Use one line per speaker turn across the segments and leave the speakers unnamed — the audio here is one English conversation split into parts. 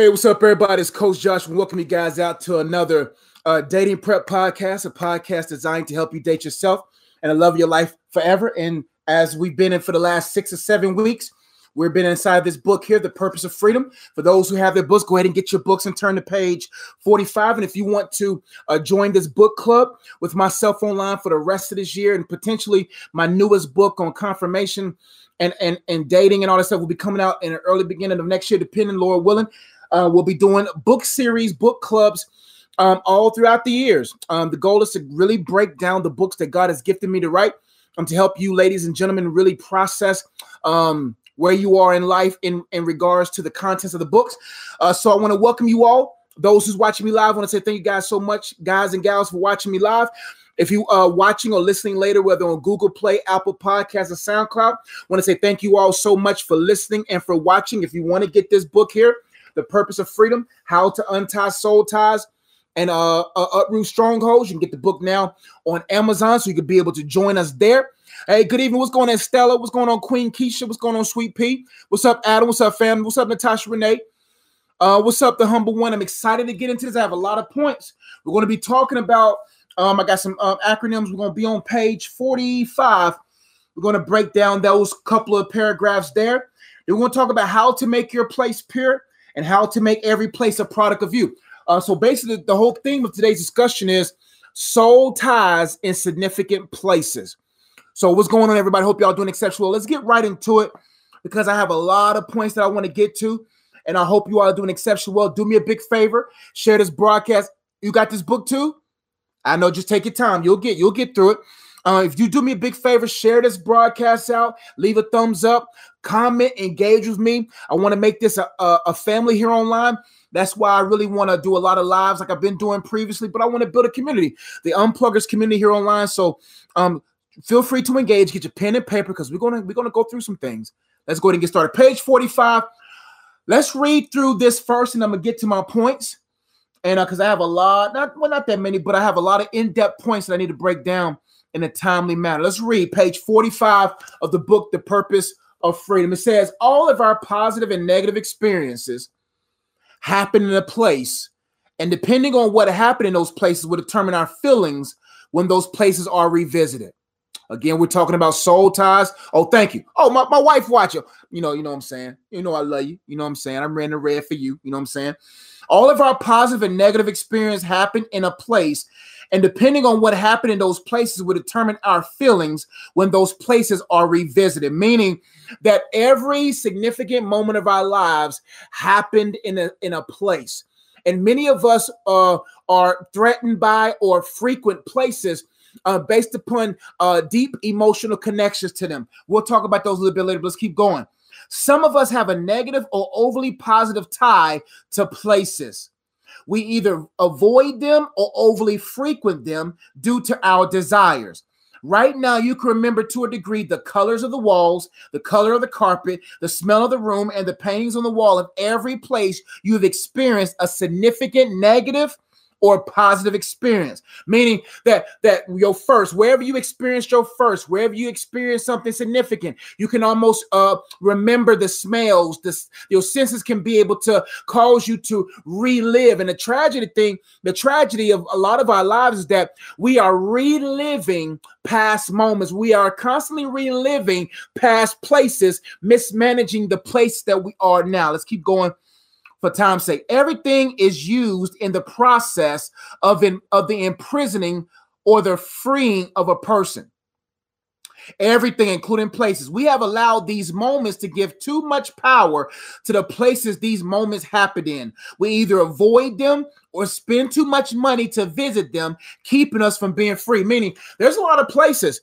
Hey, what's up, everybody? It's Coach Josh. welcome you guys out to another uh, dating prep podcast, a podcast designed to help you date yourself and love your life forever. And as we've been in for the last six or seven weeks, we've been inside this book here, The Purpose of Freedom. For those who have their books, go ahead and get your books and turn to page 45. And if you want to uh, join this book club with myself online for the rest of this year and potentially my newest book on confirmation and, and, and dating and all that stuff will be coming out in the early beginning of next year, depending, Lord willing. Uh, we'll be doing book series, book clubs um, all throughout the years. Um, the goal is to really break down the books that God has gifted me to write um, to help you, ladies and gentlemen, really process um, where you are in life in, in regards to the contents of the books. Uh, so I want to welcome you all. Those who's watching me live, I want to say thank you guys so much, guys and gals, for watching me live. If you are watching or listening later, whether on Google Play, Apple Podcasts, or SoundCloud, I want to say thank you all so much for listening and for watching. If you want to get this book here, The Purpose of Freedom, How to Untie Soul Ties and uh, uh, Uproot Strongholds, you can get the book now on Amazon, so you can be able to join us there. Hey, good evening. What's going on, Stella? What's going on, Queen Keisha? What's going on, Sweet Pea? What's up, Adam? What's up, family? What's up, Natasha Renee? Uh, what's up, the humble one? I'm excited to get into this. I have a lot of points. We're going to be talking about um, I got some um, acronyms. We're going to be on page 45. We're going to break down those couple of paragraphs there. We're going to talk about how to make your place pure and how to make every place a product of you. Uh, so basically, the whole theme of today's discussion is soul ties in significant places. So what's going on, everybody? Hope y'all doing exceptional. Let's get right into it because I have a lot of points that I want to get to, and I hope you all are doing exceptional well. Do me a big favor, share this broadcast. You got this book too? I know, just take your time. You'll get you'll get through it. Uh, if you do me a big favor, share this broadcast out, leave a thumbs up, comment, engage with me. I want to make this a, a, a family here online. That's why I really want to do a lot of lives like I've been doing previously, but I want to build a community, the unpluggers community here online. So um, feel free to engage, get your pen and paper because we're gonna we're gonna go through some things. Let's go ahead and get started. Page 45. Let's read through this first, and I'm gonna get to my points and because uh, I have a lot, not well, not that many, but I have a lot of in-depth points that I need to break down in a timely manner. Let's read page 45 of the book, The Purpose of Freedom. It says, All of our positive and negative experiences happen in a place, and depending on what happened in those places will determine our feelings when those places are revisited. Again, we're talking about soul ties. Oh, thank you. Oh, my, my wife watching. You You know, you know what I'm saying. You know I love you. You know what I'm saying. I'm running red for you. You know what I'm saying. All of our positive and negative experience happen in a place, and depending on what happened in those places will determine our feelings when those places are revisited. Meaning that every significant moment of our lives happened in a in a place, and many of us uh, are threatened by or frequent places uh, based upon uh, deep emotional connections to them. We'll talk about those a little bit later. But let's keep going. Some of us have a negative or overly positive tie to places. We either avoid them or overly frequent them due to our desires. Right now, you can remember to a degree the colors of the walls, the color of the carpet, the smell of the room, and the paintings on the wall of every place you've experienced a significant negative or positive experience. Meaning that that your first wherever you experienced your first wherever you experienced something significant you can almost uh remember the smells this your senses can be able to cause you to relive. And the tragedy thing the tragedy of a lot of our lives is that we are reliving past moments. We are constantly reliving past places mismanaging the place that we are now. Let's keep going for time's sake. Everything is used in the process of, in, of the imprisoning or the freeing of a person. Everything, including places. We have allowed these moments to give too much power to the places these moments happen in. We either avoid them or spend too much money to visit them, keeping us from being free. Meaning, there's a lot of places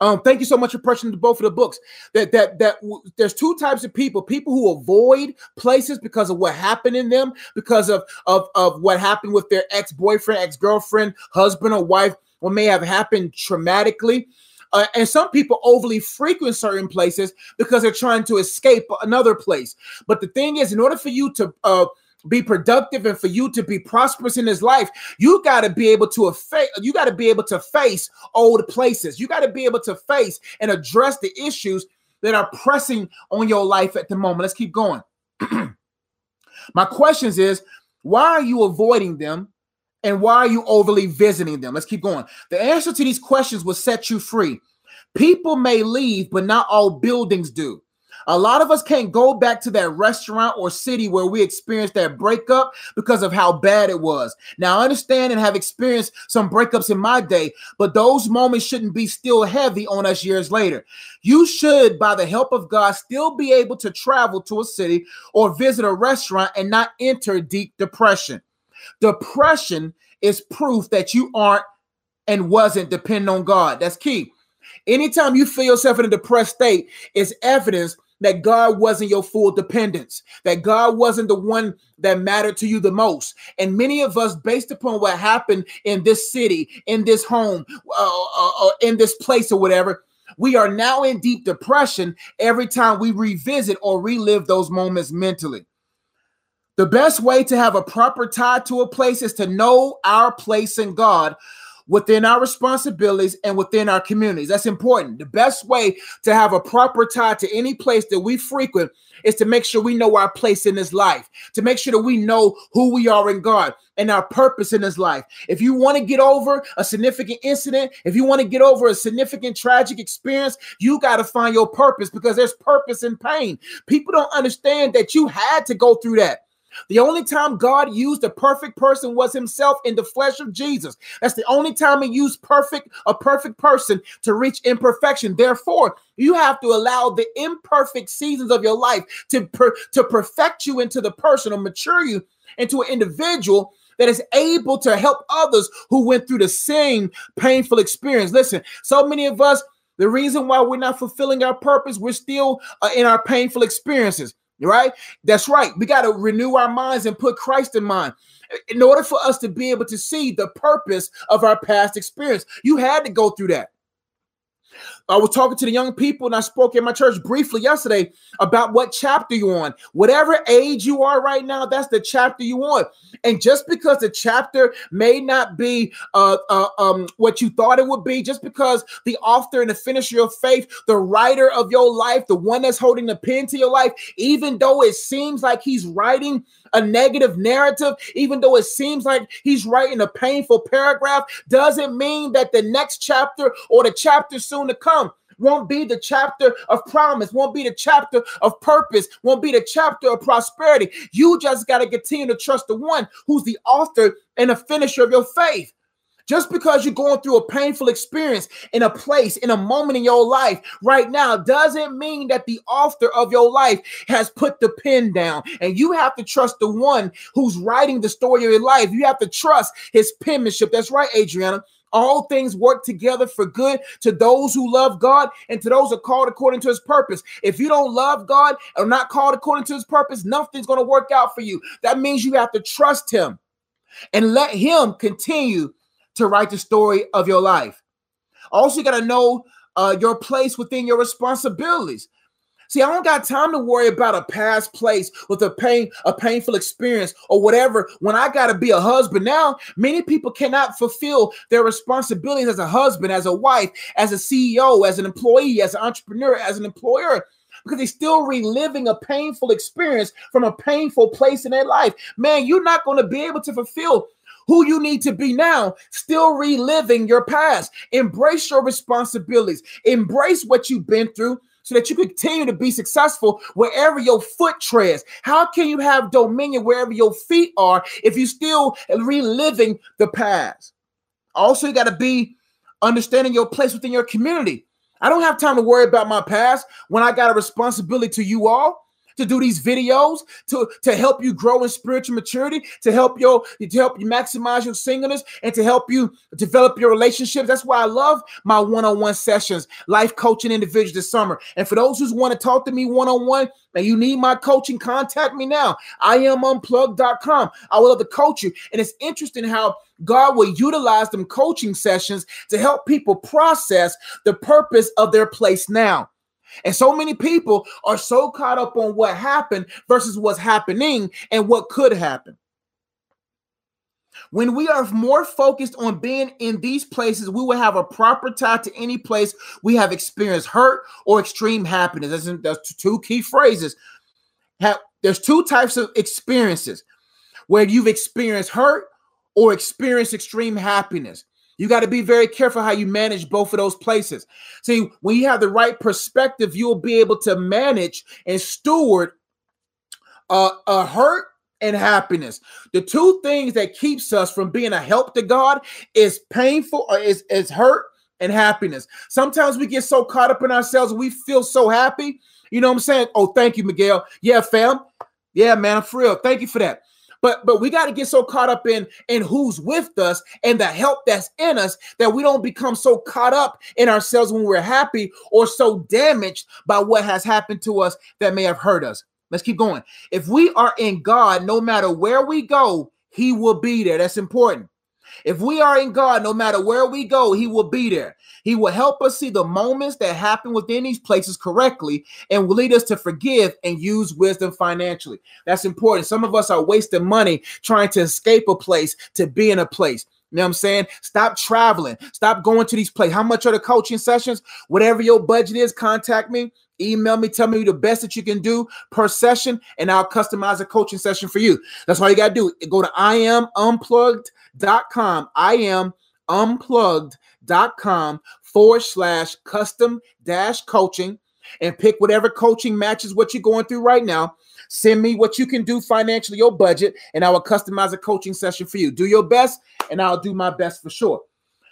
um, thank you so much for purchasing both of the books. That that that there's two types of people: people who avoid places because of what happened in them, because of of of what happened with their ex boyfriend, ex girlfriend, husband, or wife, what may have happened traumatically. Uh, and some people overly frequent certain places because they're trying to escape another place. But the thing is, in order for you to uh, be productive and for you to be prosperous in this life, you got to be able to face you got to be able to face old places. You got to be able to face and address the issues that are pressing on your life at the moment. Let's keep going. My questions is why are you avoiding them and why are you overly visiting them? Let's keep going. The answer to these questions will set you free. People may leave, but not all buildings do. A lot of us can't go back to that restaurant or city where we experienced that breakup because of how bad it was. Now, I understand and have experienced some breakups in my day, but those moments shouldn't be still heavy on us years later. You should, by the help of God, still be able to travel to a city or visit a restaurant and not enter deep depression. Depression is proof that you aren't and wasn't dependent on God. That's key. Anytime you feel yourself in a depressed state, it's evidence that God wasn't your full dependence, that God wasn't the one that mattered to you the most. And many of us, based upon what happened in this city, in this home, uh, uh, uh, in this place, or whatever, we are now in deep depression every time we revisit or relive those moments mentally. The best way to have a proper tie to a place is to know our place in God within our responsibilities and within our communities. That's important. The best way to have a proper tie to any place that we frequent is to make sure we know our place in this life, to make sure that we know who we are in God and our purpose in this life. If you want to get over a significant incident, if you want to get over a significant tragic experience, you got to find your purpose because there's purpose in pain. People don't understand that you had to go through that. The only time God used a perfect person was himself in the flesh of Jesus. That's the only time he used perfect a perfect person to reach imperfection. Therefore, you have to allow the imperfect seasons of your life to per, to perfect you into the person or mature you into an individual that is able to help others who went through the same painful experience. Listen, so many of us the reason why we're not fulfilling our purpose, we're still uh, in our painful experiences. Right? That's right. We got to renew our minds and put Christ in mind. In order for us to be able to see the purpose of our past experience, you had to go through that. I was talking to the young people and I spoke in my church briefly yesterday about what chapter you're on. Whatever age you are right now, that's the chapter you on. And just because the chapter may not be uh, uh, um, what you thought it would be, just because the author and the finisher of faith, the writer of your life, the one that's holding the pen to your life, even though it seems like he's writing a negative narrative, even though it seems like he's writing a painful paragraph, doesn't mean that the next chapter or the chapter soon to come won't be the chapter of promise, won't be the chapter of purpose, won't be the chapter of prosperity. You just got to continue to trust the one who's the author and the finisher of your faith. Just because you're going through a painful experience in a place, in a moment in your life right now, doesn't mean that the author of your life has put the pen down. And you have to trust the one who's writing the story of your life. You have to trust his penmanship. That's right, Adriana. All things work together for good to those who love God and to those who are called according to his purpose. If you don't love God or not called according to his purpose, nothing's going to work out for you. That means you have to trust him and let him continue to write the story of your life. Also, you got to know uh, your place within your responsibilities. See, I don't got time to worry about a past place with a pain, a painful experience or whatever. When I got to be a husband now, many people cannot fulfill their responsibilities as a husband, as a wife, as a CEO, as an employee, as an entrepreneur, as an employer because they're still reliving a painful experience from a painful place in their life. Man, you're not going to be able to fulfill who you need to be now, still reliving your past. Embrace your responsibilities, embrace what you've been through. So that you continue to be successful wherever your foot treads. How can you have dominion wherever your feet are if you still reliving the past? Also, you got to be understanding your place within your community. I don't have time to worry about my past when I got a responsibility to you all to do these videos to, to help you grow in spiritual maturity, to help you to help you maximize your singleness, and to help you develop your relationships. That's why I love my one-on-one sessions, life coaching individuals this summer. And for those who want to talk to me one-on-one, and you need my coaching, contact me now. I am unplugged.com. I will love to coach you. And it's interesting how God will utilize them coaching sessions to help people process the purpose of their place now. And so many people are so caught up on what happened versus what's happening and what could happen. When we are more focused on being in these places, we will have a proper tie to any place we have experienced hurt or extreme happiness. That's, that's two key phrases. Have, There's two types of experiences where you've experienced hurt or experienced extreme happiness. You got to be very careful how you manage both of those places. See, when you have the right perspective, you'll be able to manage and steward uh, a hurt and happiness. The two things that keeps us from being a help to God is painful or uh, is, is hurt and happiness. Sometimes we get so caught up in ourselves, we feel so happy. You know what I'm saying? Oh, thank you, Miguel. Yeah, fam. Yeah, man, I'm for real. Thank you for that. But but we got to get so caught up in in who's with us and the help that's in us that we don't become so caught up in ourselves when we're happy or so damaged by what has happened to us that may have hurt us. Let's keep going. If we are in God, no matter where we go, He will be there. That's important. If we are in God, no matter where we go, He will be there. He will help us see the moments that happen within these places correctly and will lead us to forgive and use wisdom financially. That's important. Some of us are wasting money trying to escape a place to be in a place. You know what I'm saying? Stop traveling. Stop going to these places. How much are the coaching sessions? Whatever your budget is, contact me. Email me, tell me the best that you can do per session, and I'll customize a coaching session for you. That's all you got to do. Go to iamunplugged.com. I am unplugged.com forward slash custom dash coaching and pick whatever coaching matches what you're going through right now. Send me what you can do financially, your budget, and I will customize a coaching session for you. Do your best, and I'll do my best for sure.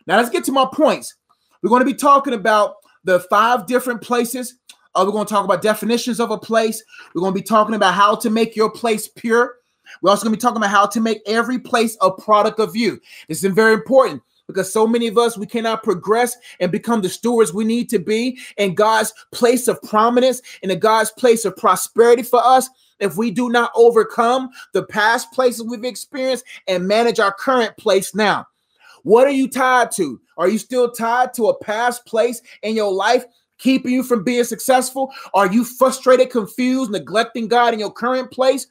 Now, let's get to my points. We're going to be talking about the five different places uh, we're going to talk about definitions of a place. We're going to be talking about how to make your place pure. We're also going to be talking about how to make every place a product of you. This is very important because so many of us we cannot progress and become the stewards we need to be in God's place of prominence and in God's place of prosperity for us if we do not overcome the past places we've experienced and manage our current place now. What are you tied to? Are you still tied to a past place in your life keeping you from being successful? Are you frustrated, confused, neglecting God in your current place?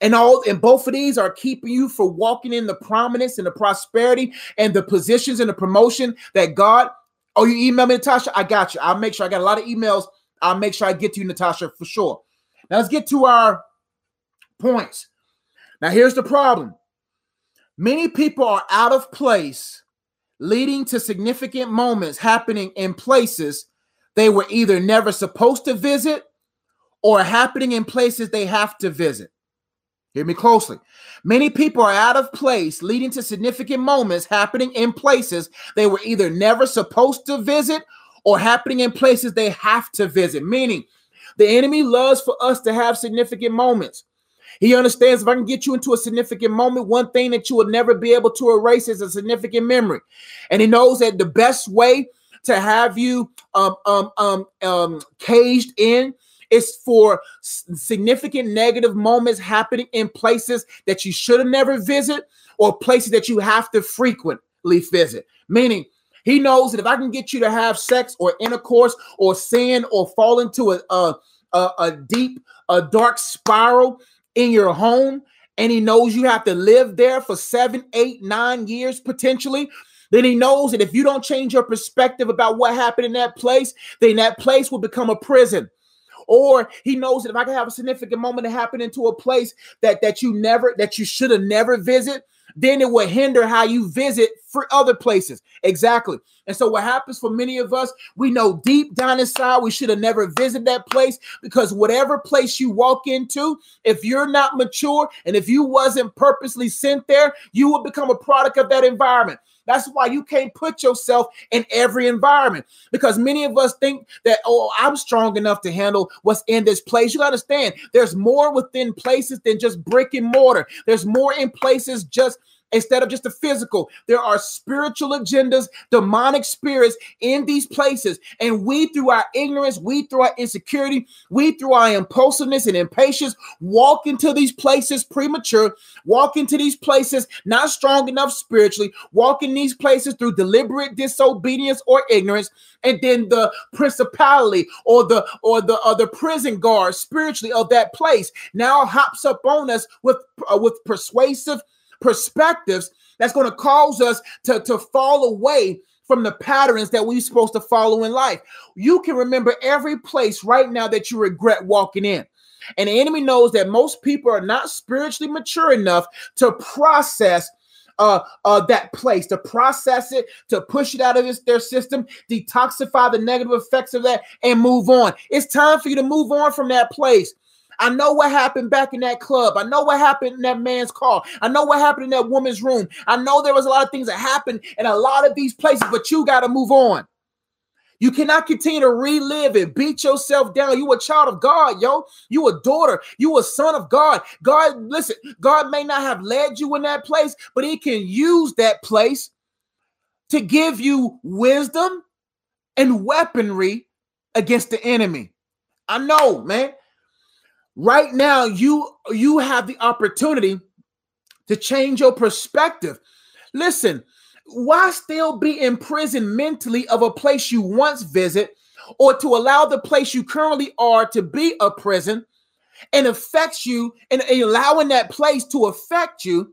And all and both of these are keeping you from walking in the prominence and the prosperity and the positions and the promotion that God. Oh, you email me, Natasha? I got you. I'll make sure I got a lot of emails. I'll make sure I get to you, Natasha, for sure. Now let's get to our points. Now, here's the problem. Many people are out of place, leading to significant moments happening in places they were either never supposed to visit or happening in places they have to visit. Hear me closely. Many people are out of place, leading to significant moments happening in places they were either never supposed to visit or happening in places they have to visit. Meaning, the enemy loves for us to have significant moments. He understands if I can get you into a significant moment, one thing that you will never be able to erase is a significant memory. And he knows that the best way to have you um, um, um, um, caged in. It's for significant negative moments happening in places that you should have never visit or places that you have to frequently visit. Meaning, he knows that if I can get you to have sex or intercourse or sin or fall into a, a, a, a deep, a dark spiral in your home, and he knows you have to live there for seven, eight, nine years potentially then he knows that if you don't change your perspective about what happened in that place, then that place will become a prison. Or he knows that if I can have a significant moment that happen into a place that that you never that you should have never visit, then it will hinder how you visit for other places. Exactly. And so, what happens for many of us, we know deep down inside we should have never visited that place because whatever place you walk into, if you're not mature and if you wasn't purposely sent there, you will become a product of that environment. That's why you can't put yourself in every environment because many of us think that, oh, I'm strong enough to handle what's in this place. You understand there's more within places than just brick and mortar, there's more in places just instead of just the physical. There are spiritual agendas, demonic spirits in these places. And we, through our ignorance, we, through our insecurity, we, through our impulsiveness and impatience, walk into these places premature, walk into these places not strong enough spiritually, walk in these places through deliberate disobedience or ignorance. And then the principality or the or the other the prison guard spiritually of that place now hops up on us with uh, with persuasive perspectives that's going to cause us to, to fall away from the patterns that we're supposed to follow in life. You can remember every place right now that you regret walking in. And the enemy knows that most people are not spiritually mature enough to process uh, uh, that place, to process it, to push it out of this, their system, detoxify the negative effects of that, and move on. It's time for you to move on from that place. I know what happened back in that club. I know what happened in that man's car. I know what happened in that woman's room. I know there was a lot of things that happened in a lot of these places, but you got to move on. You cannot continue to relive and beat yourself down. You a child of God, yo. You a daughter. You a son of God. God, listen, God may not have led you in that place, but he can use that place to give you wisdom and weaponry against the enemy. I know, man. Right now, you you have the opportunity to change your perspective. Listen, why still be in prison mentally of a place you once visit or to allow the place you currently are to be a prison and affects you and allowing that place to affect you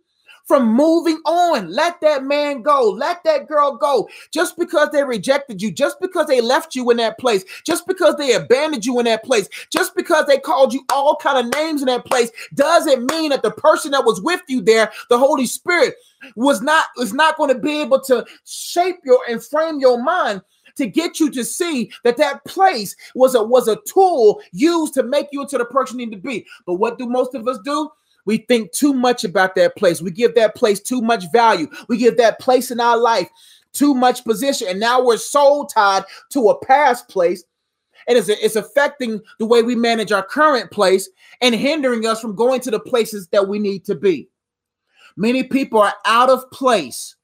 from moving on. Let that man go. Let that girl go. Just because they rejected you, just because they left you in that place, just because they abandoned you in that place, just because they called you all kind of names in that place, doesn't mean that the person that was with you there, the Holy Spirit, was not is not going to be able to shape your and frame your mind to get you to see that that place was a was a tool used to make you into the person you need to be. But what do most of us do? We think too much about that place. We give that place too much value. We give that place in our life too much position. And now we're soul tied to a past place. And it's, it's affecting the way we manage our current place and hindering us from going to the places that we need to be. Many people are out of place.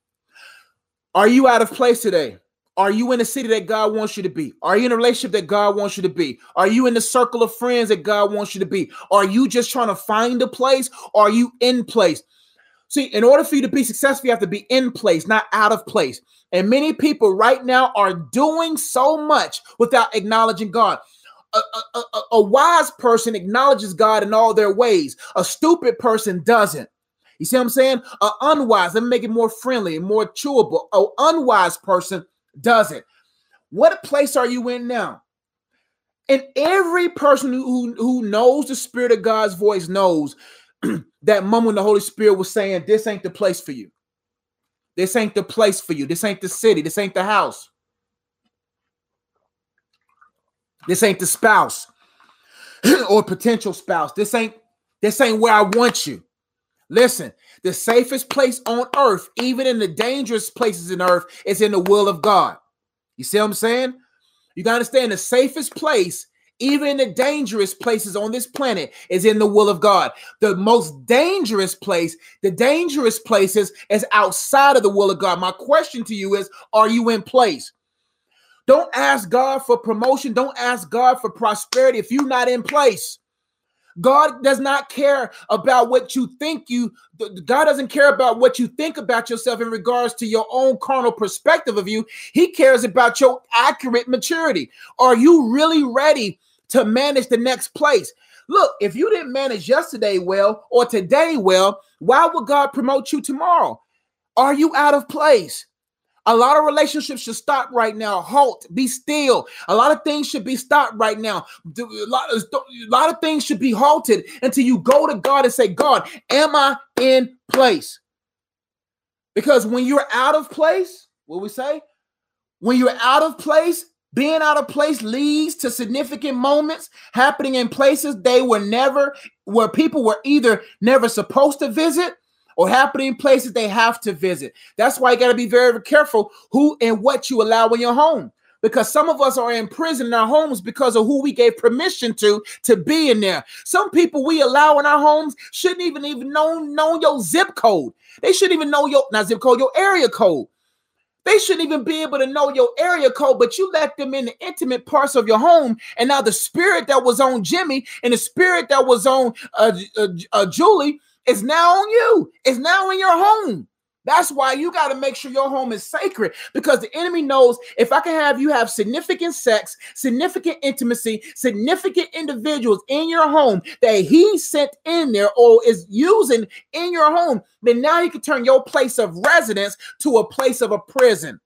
Are you out of place today? Are you in the city that God wants you to be? Are you in a relationship that God wants you to be? Are you in the circle of friends that God wants you to be? Are you just trying to find a place? Are you in place? See, in order for you to be successful, you have to be in place, not out of place. And many people right now are doing so much without acknowledging God. A, a, a, a wise person acknowledges God in all their ways, a stupid person doesn't. You see what I'm saying? An unwise, let me make it more friendly and more chewable. An unwise person doesn't. What place are you in now? And every person who, who knows the Spirit of God's voice knows that moment when the Holy Spirit was saying, This ain't the place for you. This ain't the place for you. This ain't the city. This ain't the house. This ain't the spouse or potential spouse. This ain't this ain't where I want you. Listen, the safest place on earth, even in the dangerous places in earth, is in the will of God. You see what I'm saying? You got to understand the safest place, even in the dangerous places on this planet, is in the will of God. The most dangerous place, the dangerous places, is outside of the will of God. My question to you is Are you in place? Don't ask God for promotion. Don't ask God for prosperity if you're not in place. God does not care about what you think you God doesn't care about what you think about yourself in regards to your own carnal perspective of you. He cares about your accurate maturity. Are you really ready to manage the next place? Look, if you didn't manage yesterday well or today well, why would God promote you tomorrow? Are you out of place? A lot of relationships should stop right now. Halt, be still. A lot of things should be stopped right now. A lot, a lot of things should be halted until you go to God and say, God, am I in place? Because when you're out of place, what we say? When you're out of place, being out of place leads to significant moments happening in places they were never, where people were either never supposed to visit or happening in places they have to visit. That's why you got to be very careful who and what you allow in your home. Because some of us are in prison in our homes because of who we gave permission to to be in there. Some people we allow in our homes shouldn't even even know know your zip code. They shouldn't even know your not zip code, your area code. They shouldn't even be able to know your area code, but you let them in the intimate parts of your home. And now the spirit that was on Jimmy and the spirit that was on uh, uh, uh, Julie it's now on you. It's now in your home. That's why you got to make sure your home is sacred because the enemy knows if I can have you have significant sex, significant intimacy, significant individuals in your home that he sent in there or is using in your home, then now you can turn your place of residence to a place of a prison.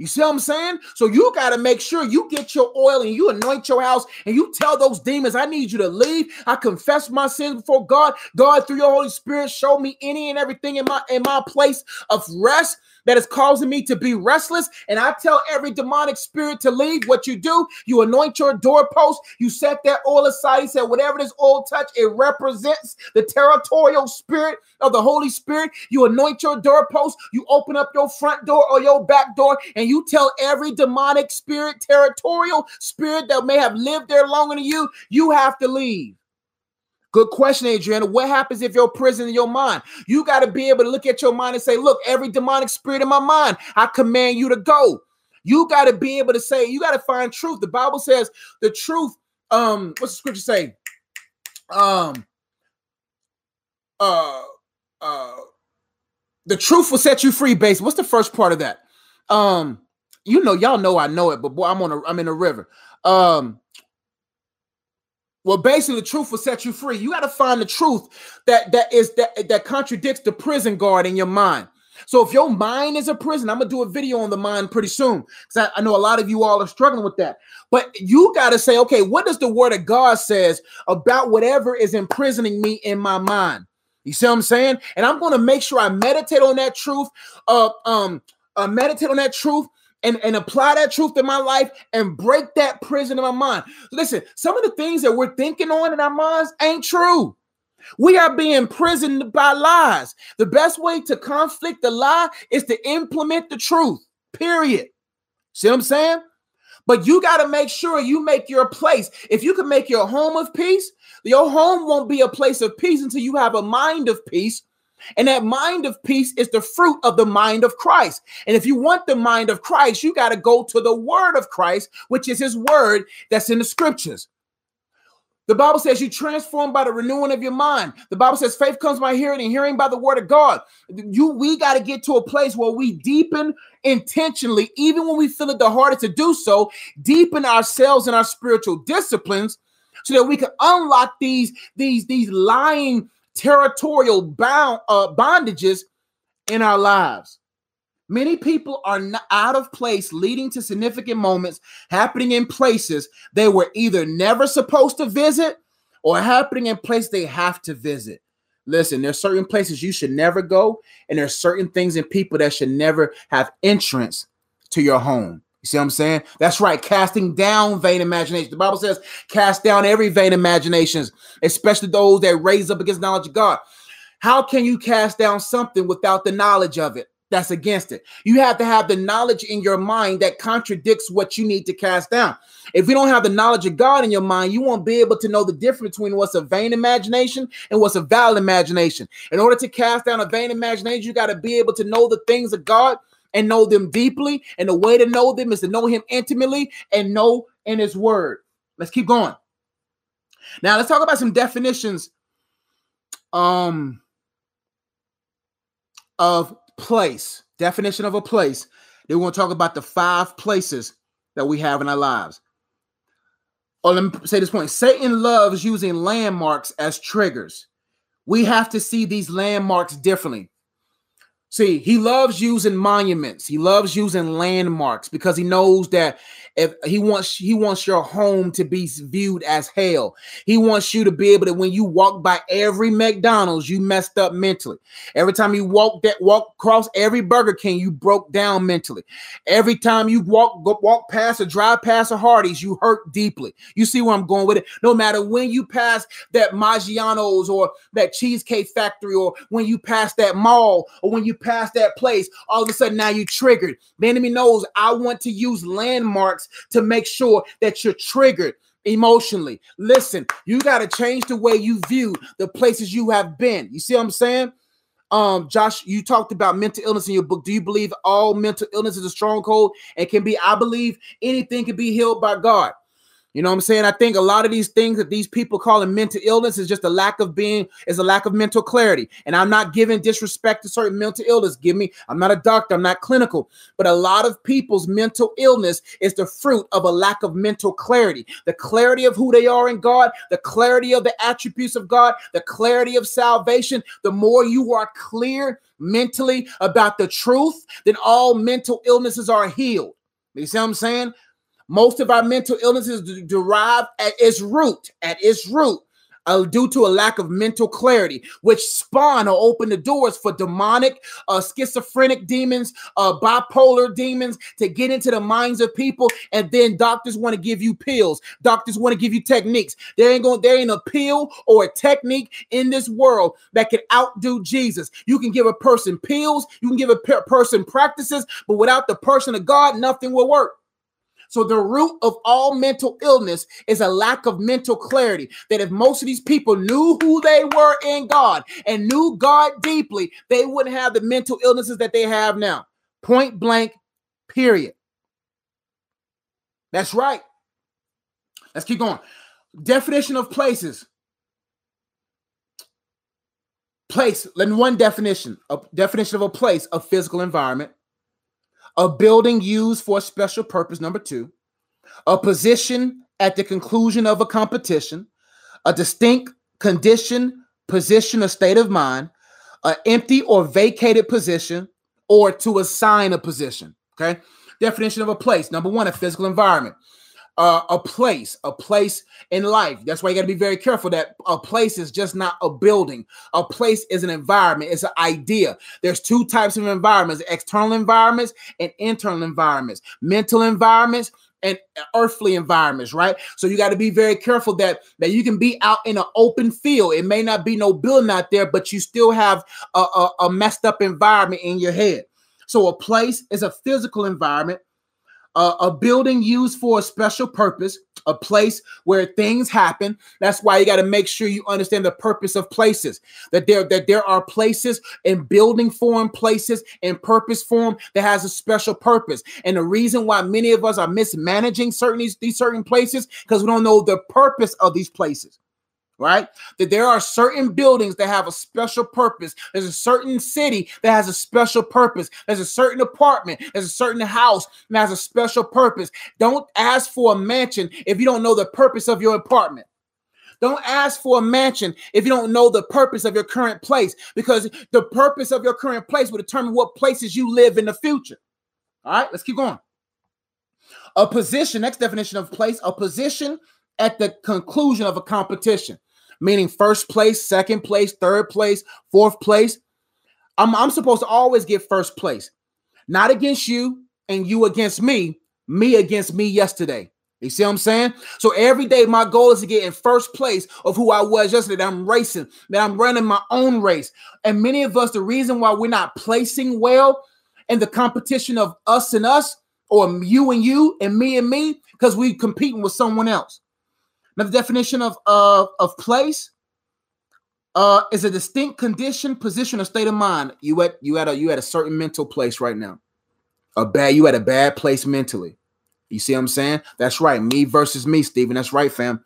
You see what I'm saying? So you got to make sure you get your oil and you anoint your house and you tell those demons, I need you to leave. I confess my sins before God. God, through your Holy Spirit, show me any and everything in my in my place of rest that is causing me to be restless. And I tell every demonic spirit to leave. What you do, you anoint your doorpost, you set that oil aside. He said, whatever this oil touch, it represents the territorial spirit of the Holy Spirit. You anoint your doorpost, you open up your front door or your back door, and you tell every demonic spirit, territorial spirit that may have lived there longer than you, you have to leave. Good question, Adriana. What happens if you're prison in your mind? You got to be able to look at your mind and say, Look, every demonic spirit in my mind, I command you to go. You got to be able to say, you got to find truth. The Bible says the truth. Um, what's the scripture say? Um, uh, uh, the truth will set you free. Base. What's the first part of that? Um, you know, y'all know I know it, but boy, I'm on a, I'm in a river. Um, well, basically, the truth will set you free. You got to find the truth that that is that that contradicts the prison guard in your mind. So if your mind is a prison, I'm gonna do a video on the mind pretty soon because I, I, know a lot of you all are struggling with that. But you got to say, okay, what does the word of God says about whatever is imprisoning me in my mind? You see what I'm saying? And I'm gonna make sure I meditate on that truth. Uh, um, uh, meditate on that truth and, and apply that truth in my life and break that prison in my mind. Listen, some of the things that we're thinking on in our minds ain't true. We are being imprisoned by lies. The best way to conflict the lie is to implement the truth, period. See what I'm saying? But you got to make sure you make your place. If you can make your home of peace, your home won't be a place of peace until you have a mind of peace and that mind of peace is the fruit of the mind of Christ. And if you want the mind of Christ, you got to go to the word of Christ, which is his word that's in the scriptures. The Bible says you transformed by the renewing of your mind. The Bible says faith comes by hearing and hearing by the word of God. You we got to get to a place where we deepen intentionally, even when we feel it the hardest to do so, deepen ourselves in our spiritual disciplines so that we can unlock these these these lying territorial bound uh, bondages in our lives. Many people are out of place, leading to significant moments happening in places they were either never supposed to visit or happening in places they have to visit. Listen, there's certain places you should never go, and there's certain things and people that should never have entrance to your home. You see what I'm saying? That's right. Casting down vain imaginations. The Bible says, cast down every vain imaginations, especially those that raise up against knowledge of God. How can you cast down something without the knowledge of it? That's against it. You have to have the knowledge in your mind that contradicts what you need to cast down. If you don't have the knowledge of God in your mind, you won't be able to know the difference between what's a vain imagination and what's a valid imagination. In order to cast down a vain imagination, you got to be able to know the things of God and know them deeply. And the way to know them is to know him intimately and know in his word. Let's keep going. Now let's talk about some definitions um of place. Definition of a place. They want to talk about the five places that we have in our lives. Oh, let me say this point. Satan loves using landmarks as triggers. We have to see these landmarks differently. See, he loves using monuments. He loves using landmarks because he knows that if he wants he wants your home to be viewed as hell. He wants you to be able to when you walk by every McDonald's, you messed up mentally. Every time you walk that walk across every Burger King, you broke down mentally. Every time you walk go, walk past or drive past a Hardee's, you hurt deeply. You see where I'm going with it? No matter when you pass that Maggiano's or that Cheesecake Factory or when you pass that mall or when you pass that place, all of a sudden now you triggered. The enemy knows I want to use landmarks to make sure that you're triggered emotionally. Listen, you got to change the way you view the places you have been. You see what I'm saying? Um, Josh, you talked about mental illness in your book. Do you believe all mental illness is a stronghold and can be? I believe anything can be healed by God. You know what I'm saying? I think a lot of these things that these people call a mental illness is just a lack of being, is a lack of mental clarity. And I'm not giving disrespect to certain mental illness. Give me, I'm not a doctor, I'm not clinical, but a lot of people's mental illness is the fruit of a lack of mental clarity. The clarity of who they are in God, the clarity of the attributes of God, the clarity of salvation. The more you are clear mentally about the truth, then all mental illnesses are healed. You see what I'm saying? Most of our mental illnesses derive at its root, at its root, uh, due to a lack of mental clarity, which spawn or open the doors for demonic, uh, schizophrenic demons, uh, bipolar demons to get into the minds of people. And then doctors want to give you pills. Doctors want to give you techniques. There ain't going, there ain't a pill or a technique in this world that can outdo Jesus. You can give a person pills, you can give a per- person practices, but without the person of God, nothing will work. So the root of all mental illness is a lack of mental clarity. That if most of these people knew who they were in God and knew God deeply, they wouldn't have the mental illnesses that they have now. Point blank, period. That's right. Let's keep going. Definition of places. Place, then one definition, a definition of a place, a physical environment a building used for a special purpose, number two, a position at the conclusion of a competition, a distinct condition, position, or state of mind, an empty or vacated position, or to assign a position. Okay. Definition of a place. Number one, a physical environment uh, a place, a place in life. That's why you got to be very careful that a place is just not a building. A place is an environment, it's an idea. There's two types of environments external environments and internal environments, mental environments and earthly environments, right? So you got to be very careful that that you can be out in an open field. It may not be no building out there, but you still have a, a, a messed up environment in your head. So a place is a physical environment uh, a building used for a special purpose, a place where things happen. That's why you got to make sure you understand the purpose of places. That there that there are places in building form, places in purpose form that has a special purpose. And the reason why many of us are mismanaging certain these, these certain places because we don't know the purpose of these places right? That there are certain buildings that have a special purpose. There's a certain city that has a special purpose. There's a certain apartment, there's a certain house that has a special purpose. Don't ask for a mansion if you don't know the purpose of your apartment. Don't ask for a mansion if you don't know the purpose of your current place, because the purpose of your current place will determine what places you live in the future. All right, let's keep going. A position, next definition of place, a position at the conclusion of a competition meaning first place, second place, third place, fourth place. I'm, I'm supposed to always get first place, not against you and you against me, me against me yesterday. You see what I'm saying? So every day, my goal is to get in first place of who I was yesterday. That I'm racing, that I'm running my own race. And many of us, the reason why we're not placing well in the competition of us and us, or you and you, and me and me, because we competing with someone else. Another definition of of, of place uh, is a distinct condition, position, or state of mind. You at you at a you at a certain mental place right now. A bad you at a bad place mentally. You see what I'm saying? That's right. Me versus me, Stephen. That's right, fam.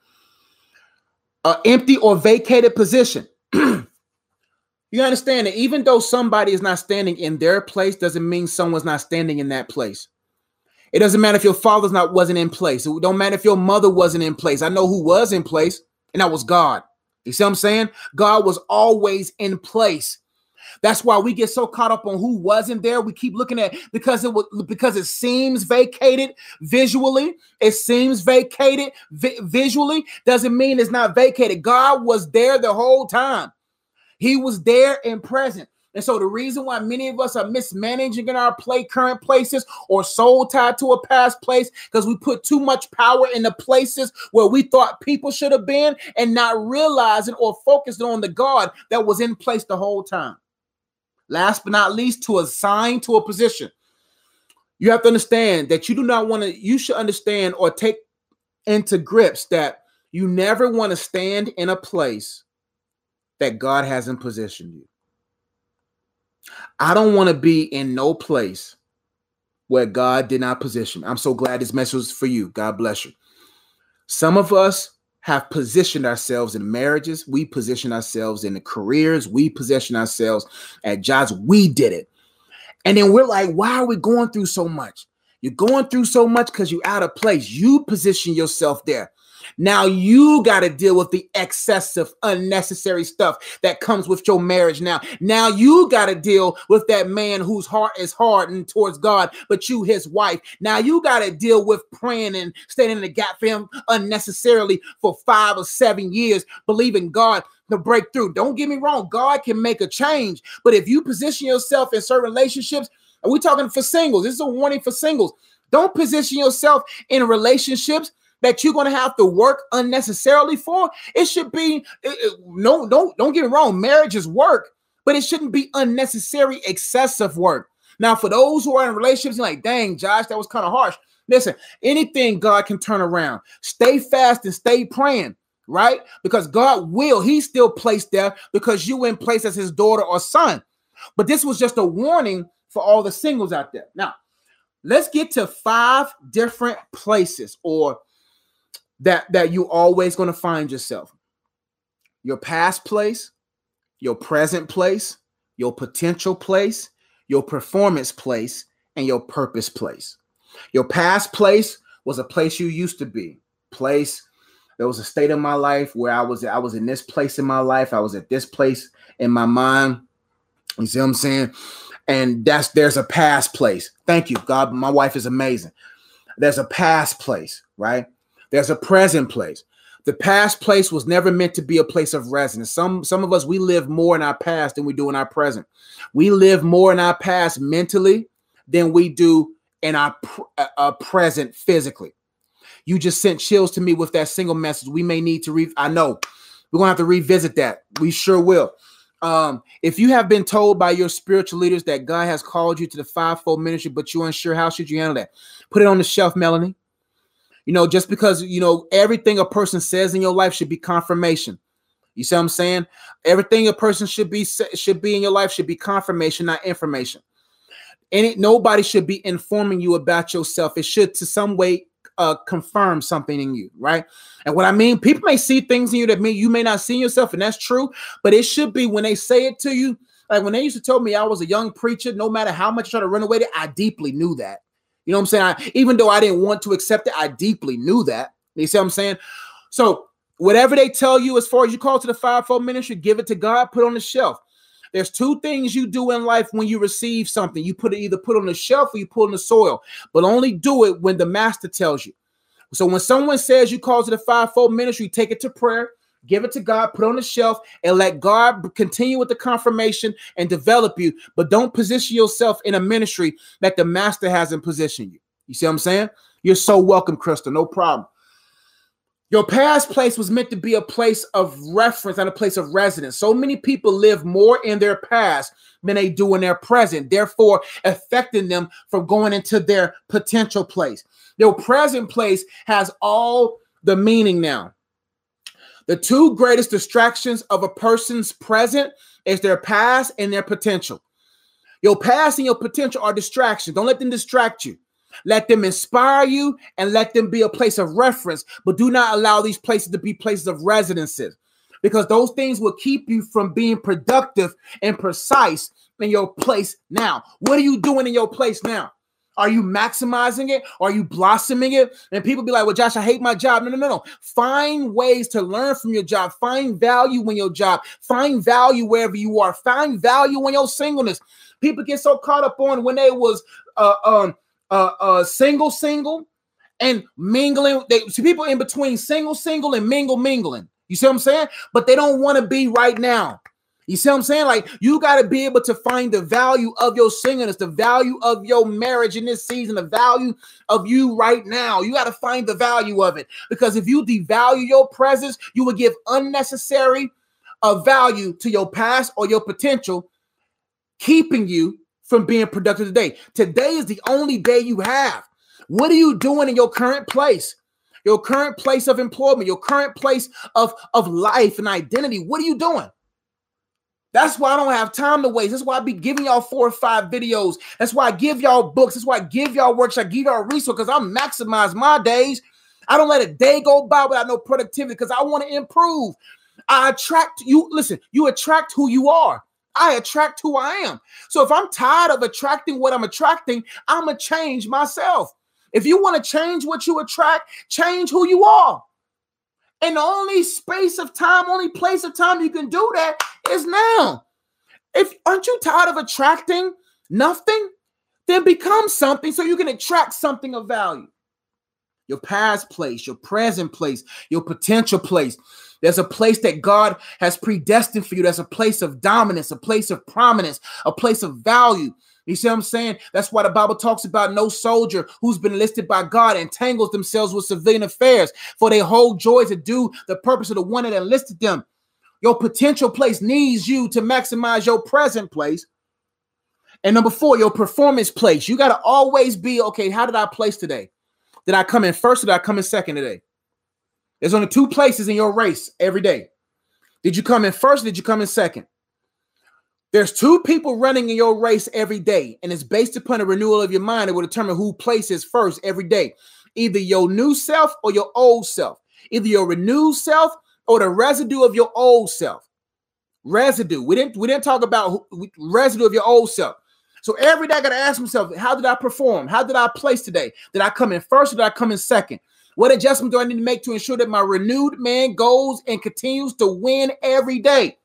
A empty or vacated position. you understand that even though somebody is not standing in their place, doesn't mean someone's not standing in that place. It doesn't matter if your father's not wasn't in place. It don't matter if your mother wasn't in place. I know who was in place, and that was God. You see what I'm saying? God was always in place. That's why we get so caught up on who wasn't there. We keep looking at because it was because it seems vacated visually. It seems vacated vi- visually doesn't mean it's not vacated. God was there the whole time. He was there and present. And so the reason why many of us are mismanaging in our play current places or soul tied to a past place because we put too much power in the places where we thought people should have been and not realizing or focusing on the God that was in place the whole time. Last but not least, to assign to a position. You have to understand that you do not want to, you should understand or take into grips that you never want to stand in a place that God hasn't positioned you. I don't want to be in no place where God did not position. I'm so glad this message was for you. God bless you. Some of us have positioned ourselves in marriages. We position ourselves in the careers. We position ourselves at jobs. We did it. And then we're like, why are we going through so much? You're going through so much because you're out of place. You position yourself there. Now you got to deal with the excessive, unnecessary stuff that comes with your marriage. Now, now you got to deal with that man whose heart is hardened towards God, but you, his wife. Now you got to deal with praying and standing in the gap for him unnecessarily for five or seven years, believing God to break through. Don't get me wrong, God can make a change, but if you position yourself in certain relationships, and we're talking for singles, this is a warning for singles. Don't position yourself in relationships that you're going to have to work unnecessarily for. It should be it, it, no, don't don't get me wrong. Marriage is work, but it shouldn't be unnecessary, excessive work. Now, for those who are in relationships, like, dang, Josh, that was kind of harsh. Listen, anything God can turn around. Stay fast and stay praying, right? Because God will. He's still placed there because you in place as His daughter or son. But this was just a warning for all the singles out there. Now, let's get to five different places or that that you always going to find yourself. Your past place your present place your potential place your performance place and your purpose place. Your past place was a place you used to be. Place there was a state of my life where i was i was in this place in my life. I was at this place in my mind. You see what i'm saying? And that's there's a past place. Thank you. God my wife is amazing. There's a past place right there's a present place. The past place was never meant to be a place of residence. Some some of us we live more in our past than we do in our present. We live more in our past mentally than we do in our uh, uh present physically. You just sent chills to me with that single message. We may need to re I know. We're going to have to revisit that. We sure will. Um, if you have been told by your spiritual leaders that God has called you to the fivefold ministry, but you're unsure, how should you handle that? Put it on the shelf, Melanie. You know, just because you know everything a person says in your life should be confirmation. You see what I'm saying? Everything a person should be should be in your life should be confirmation, not information. Any nobody should be informing you about yourself. It should to some way uh, confirm something in you, right? And what I mean, people may see things in you that mean you may not see yourself, and that's true. But it should be when they say it to you. Like when they used to tell me I was a young preacher, no matter how much I try to run away, I deeply knew that. You know what I'm saying? I, even though I didn't want to accept it, I deeply knew that. You see what I'm saying? So whatever they tell you as far as you call to the fivefold ministry, give it to God, put on the shelf. There's two things you do in life when you receive something. You put it either put on the shelf or you put in the soil, but only do it when the master tells you. So when someone says you call to the fivefold ministry, take it to prayer, give it to God, put on the shelf, and let God continue with the confirmation and develop you. But don't position yourself in a ministry that the master hasn't positioned you. You see what I'm saying? You're so welcome, Crystal. No problem. Your past place was meant to be a place of reference and a place of residence. So many people live more in their past than they do in their present, therefore affecting them from going into their potential place. Their present place has all the meaning now. The two greatest distractions of a person's present is their past and their potential. Your past and your potential are distractions. Don't let them distract you. Let them inspire you and let them be a place of reference, but do not allow these places to be places of residences because those things will keep you from being productive and precise in your place now. What are you doing in your place now? Are you maximizing it? Are you blossoming it? And people be like, well, Josh, I hate my job. No, no, no, no. Find ways to learn from your job. Find value in your job. Find value wherever you are. Find value in your singleness. People get so caught up on when they was uh, um, uh, uh, single, single, and mingling. They see people in between single, single, and mingle, mingling. You see what I'm saying? But they don't want to be right now. You see what I'm saying? Like you got to be able to find the value of your singleness, the value of your marriage in this season, the value of you right now. You got to find the value of it because if you devalue your presence, you will give unnecessary uh, value to your past or your potential, keeping you from being productive today. Today is the only day you have. What are you doing in your current place? Your current place of employment, your current place of, of life and identity. What are you doing? That's why I don't have time to waste. That's why I be giving y'all four or five videos. That's why I give y'all books. That's why I give y'all works. I give y'all resources because I maximize my days. I don't let a day go by without no productivity because I want to improve. I attract you. Listen, you attract who you are. I attract who I am. So if I'm tired of attracting what I'm attracting, I'm going to change myself. If you want to change what you attract, change who you are. And the only space of time, only place of time you can do that is now. If aren't you tired of attracting nothing? Then become something so you can attract something of value. Your past place, your present place, your potential place. There's a place that God has predestined for you. There's a place of dominance, a place of prominence, a place of value. You see what I'm saying? That's why the Bible talks about no soldier who's been enlisted by God entangles themselves with civilian affairs, for they hold joy to do the purpose of the one that enlisted them. Your potential place needs you to maximize your present place. And number four, your performance place. You got to always be okay. How did I place today? Did I come in first or did I come in second today? There's only two places in your race every day. Did you come in first? did you come in second? There's two people running in your race every day, and it's based upon a renewal of your mind. It will determine who places first every day, either your new self or your old self, either your renewed self or the residue of your old self. Residue. We didn't we didn't talk about who, residue of your old self. So every day I gotta ask myself, how did I perform? How did I place today? Did I come in first or did I come in second? What adjustment do I need to make to ensure that my renewed man goes and continues to win every day?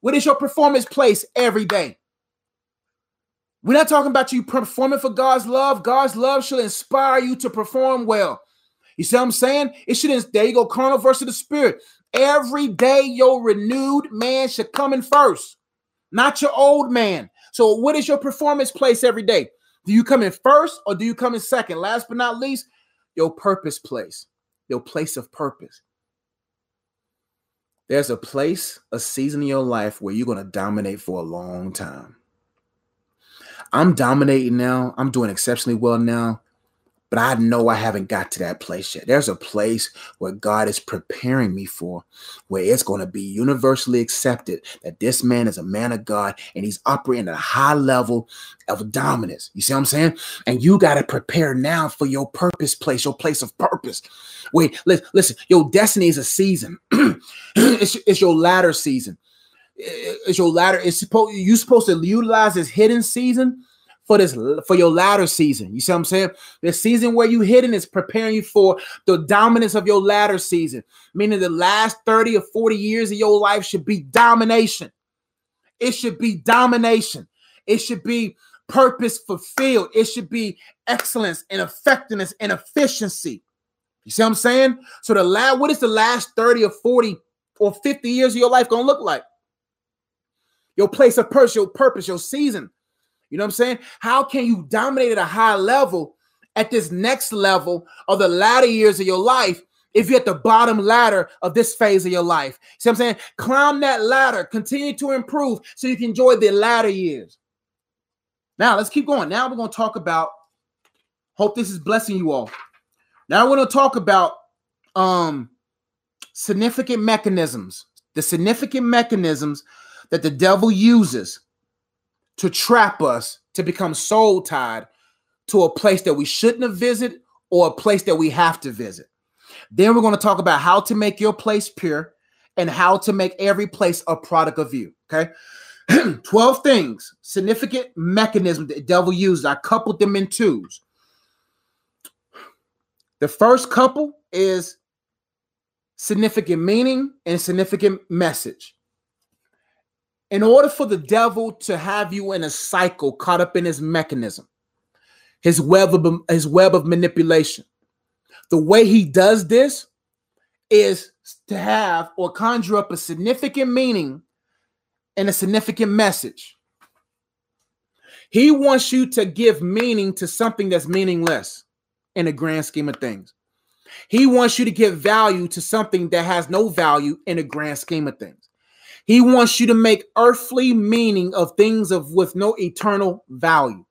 What is your performance place every day? We're not talking about you performing for God's love. God's love should inspire you to perform well. You see what I'm saying? It should, there you go, carnal versus the spirit. Every day, your renewed man should come in first, not your old man. So, what is your performance place every day? Do you come in first or do you come in second? Last but not least, your purpose place, your place of purpose. There's a place, a season in your life where you're going to dominate for a long time. I'm dominating now. I'm doing exceptionally well now but I know I haven't got to that place yet. There's a place where God is preparing me for, where it's going to be universally accepted that this man is a man of God and he's operating at a high level of dominance. You see what I'm saying? And you got to prepare now for your purpose place, your place of purpose. Wait, listen, your destiny is a season, it's, it's your latter season. It's your latter. It's supposed you're supposed to utilize this hidden season for this for your latter season. You see what I'm saying? The season where you hitting is preparing you for the dominance of your latter season, meaning the last 30 or 40 years of your life should be domination. It should be domination. It should be purpose fulfilled. It should be excellence and effectiveness and efficiency. You see what I'm saying? So the last, what is the last 30 or 40 or 50 years of your life gonna look like? Your place of purpose, your purpose, your season you know what I'm saying? How can you dominate at a high level at this next level of the latter years of your life if you're at the bottom ladder of this phase of your life? See what I'm saying? Climb that ladder, continue to improve so you can enjoy the latter years. Now, let's keep going. Now, we're going to talk about, hope this is blessing you all. Now, we're going to talk about um significant mechanisms, the significant mechanisms that the devil uses to trap us to become soul tied to a place that we shouldn't have visited or a place that we have to visit. Then we're going to talk about how to make your place pure and how to make every place a product of you. Okay. 12 things, significant mechanisms that the devil uses. I coupled them in twos. The first couple is significant meaning and significant message in order for the devil to have you in a cycle caught up in his mechanism, his web of his web of manipulation, the way he does this is to have or conjure up a significant meaning and a significant message. He wants you to give meaning to something that's meaningless in the grand scheme of things. He wants you to give value to something that has no value in the grand scheme of things. He wants you to make earthly meaning of things of with no eternal value.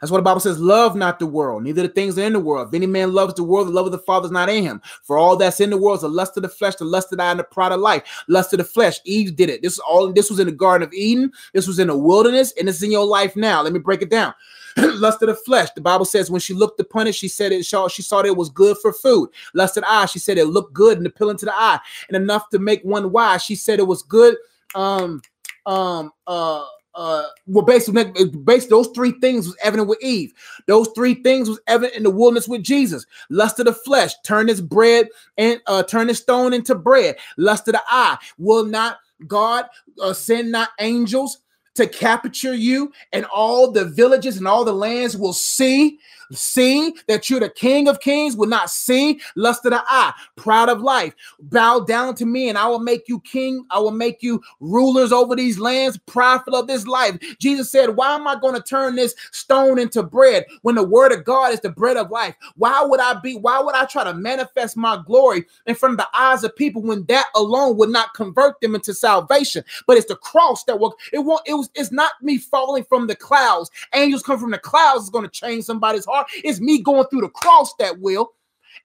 That's what the Bible says. Love not the world, neither the things in the world. If any man loves the world, the love of the Father is not in him. For all that's in the world is the lust of the flesh, the lust of the eye, and the pride of life. Lust of the flesh. Eve did it. This is all. This was in the Garden of Eden. This was in the wilderness, and it's in your life now. Let me break it down. lust of the flesh. The Bible says when she looked upon it, she said it. She, she saw that it was good for food. Lust of the eye. She said it looked good and appealing to the eye, and enough to make one wise. She said it was good. Um. Um. Uh uh, well, basically, basically, those three things was evident with Eve. Those three things was evident in the wilderness with Jesus. Lust of the flesh, turn this bread and uh, turn his stone into bread. Lust of the eye, will not God uh, send not angels to capture you, and all the villages and all the lands will see see that you're the king of kings, will not see lust of the eye, proud of life. Bow down to me, and I will make you king. I will make you rulers over these lands, prophet of this life. Jesus said, Why am I going to turn this stone into bread when the word of God is the bread of life? Why would I be? Why would I try to manifest my glory in front of the eyes of people when that alone would not convert them into salvation? But it's the cross that will. It won't. It was. It's not me falling from the clouds. Angels come from the clouds is going to change somebody's heart heart. It's me going through the cross that will.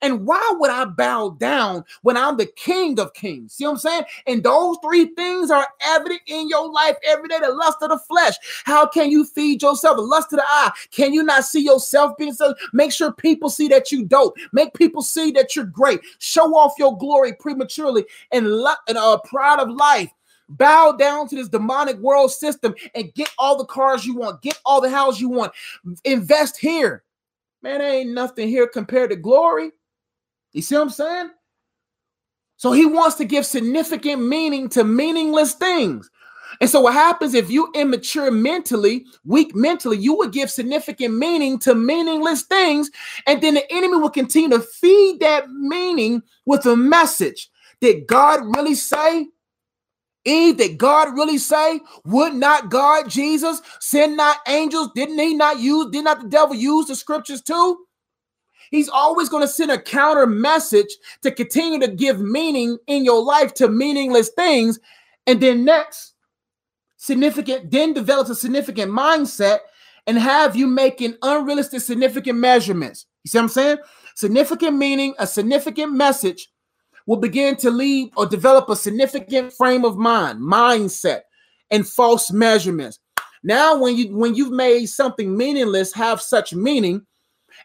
And why would I bow down when I'm the King of Kings? See what I'm saying? And those three things are evident in your life every day. The lust of the flesh. How can you feed yourself? The lust of the eye. Can you not see yourself being so? Make sure people see that you dope. Make people see that you're great. Show off your glory prematurely and, lo- and uh, proud of life bow down to this demonic world system and get all the cars you want, get all the house you want, invest here. Man, ain't nothing here compared to glory. You see what I'm saying? So he wants to give significant meaning to meaningless things. And so what happens if you immature mentally, weak mentally, you would give significant meaning to meaningless things, and then the enemy will continue to feed that meaning with a message. Did God really say? Eve, did God really say? Would not God, Jesus, send not angels? Didn't he not use, did not the devil use the scriptures too? He's always going to send a counter message to continue to give meaning in your life to meaningless things. And then next, significant, then develops a significant mindset and have you making unrealistic, significant measurements. You see what I'm saying? Significant meaning, a significant message will begin to lead or develop a significant frame of mind, mindset, and false measurements. Now, when you when you've made something meaningless have such meaning,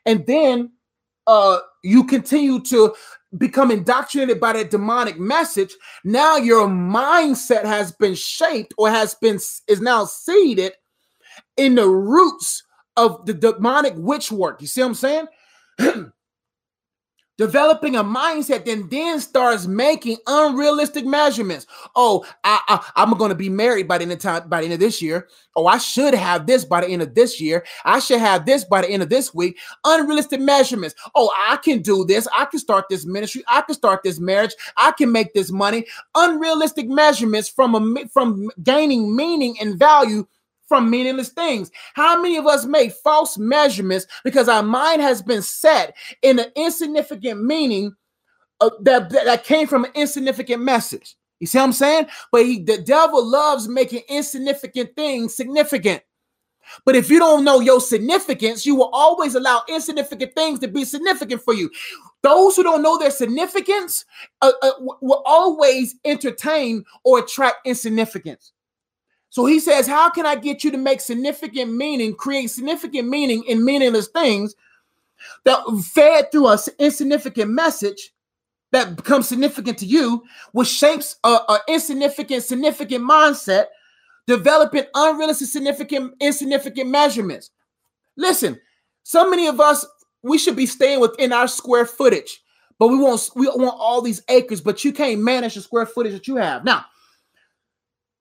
and then uh, you continue to become indoctrinated by that demonic message, now your mindset has been shaped or has been is now seeded in the roots of the demonic witch work. You see what I'm saying? developing a mindset then then starts making unrealistic measurements. Oh I, I am to be married by the end of time by the end of this year. Oh i should have this by the end of this year. I should have this by the end of this week. Unrealistic measurements. Oh i can do this. I can start this ministry. I can start this marriage. I can make this money. Unrealistic measurements from a from gaining meaning and value from meaningless things. How many of us make false measurements because our mind has been set in an insignificant meaning uh, that, that came from an insignificant message? You see what I'm saying? But he, the devil loves making insignificant things significant. But if you don't know your significance, you will always allow insignificant things to be significant for you. Those who don't know their significance uh, uh, will always entertain or attract insignificance. So he says, How can I get you to make significant meaning, create significant meaning in meaningless things that fed through an insignificant message that becomes significant to you, which shapes a, insignificant, significant mindset, developing unrealistic, significant, insignificant measurements? Listen, so many of us, we should be staying within our square footage, but we want we want all these acres, but you can't manage the square footage that you have. Now,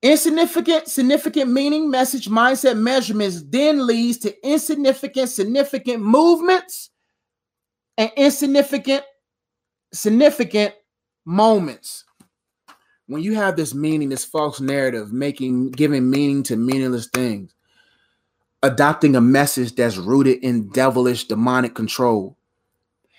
Insignificant, significant meaning, message, mindset, measurements then leads to insignificant, significant movements and insignificant, significant moments. When you have this meaning, this false narrative, making giving meaning to meaningless things, adopting a message that's rooted in devilish demonic control,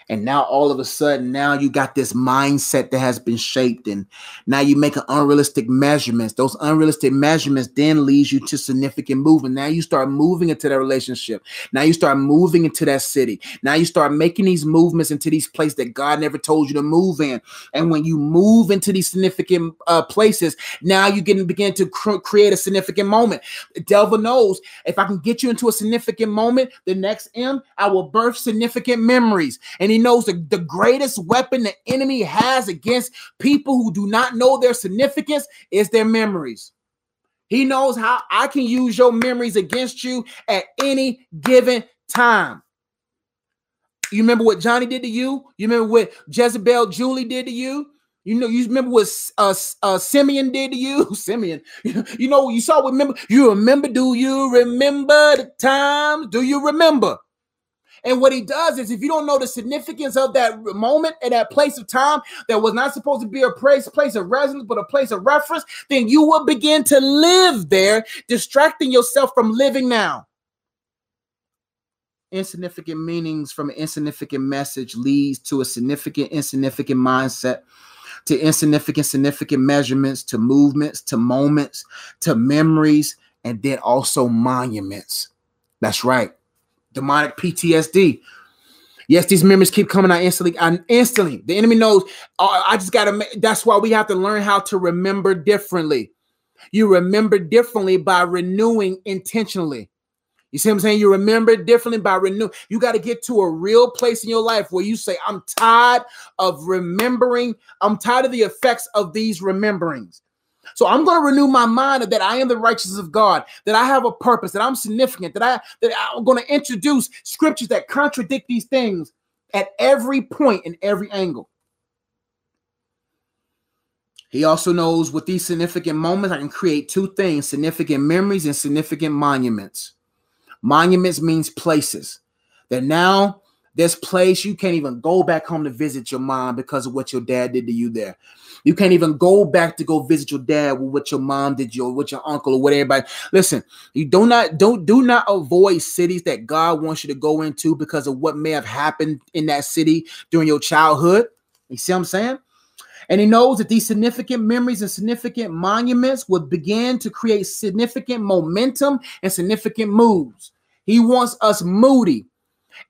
and now all of a sudden now you got this mindset that has been shaped and now you make an unrealistic measurements. Those unrealistic measurements then leads you to significant movement. Now you start moving into that relationship. Now you start moving into that city. Now you start making these movements into these places that god never told you to move in. And when you move into these significant uh, places now you can begin to cr- create a significant moment. Delva knows if i can get you into a significant moment the next m i will birth significant memories. And he knows the, the greatest weapon the enemy has against people who do not know their significance is their memories. He knows how I can use your memories against you at any given time. You remember what Johnny did to you? You remember what Jezebel Julie did to you? You know, you remember what uh, uh, Simeon did to you? Simeon, you know, you saw remember. You remember? Do you remember the times? Do you remember? And what he does is, if you don't know the significance of that moment and that place of time that was not supposed to be a place, place of residence, but a place of reference, then you will begin to live there, distracting yourself from living now. Insignificant meanings from an insignificant message leads to a significant, insignificant mindset, to insignificant, significant measurements, to movements, to moments, to memories, and then also monuments. That's right demonic PTSD. Yes, these memories keep coming out instantly. And instantly, the enemy knows. Oh, I just gotta. That's why we have to learn how to remember differently. You remember differently by renewing intentionally. You see what I'm saying? You remember differently by renew. You got to get to a real place in your life where you say, I'm tired of remembering. I'm tired of the effects of these rememberings. So I'm going to renew my mind that I am the righteousness of God, that I have a purpose, that I'm significant, that I that I'm going to introduce scriptures that contradict these things at every point in every angle. He also knows with these significant moments, I can create two things significant memories and significant monuments. Monuments means places that now this place you can't even go back home to visit your mom because of what your dad did to you there. You can't even go back to go visit your dad with what your mom did you or what your uncle or what everybody. Listen, you do not don't do not avoid cities that God wants you to go into because of what may have happened in that city during your childhood. You see what I'm saying? And he knows that these significant memories and significant monuments would begin to create significant momentum and significant moves. He wants us moody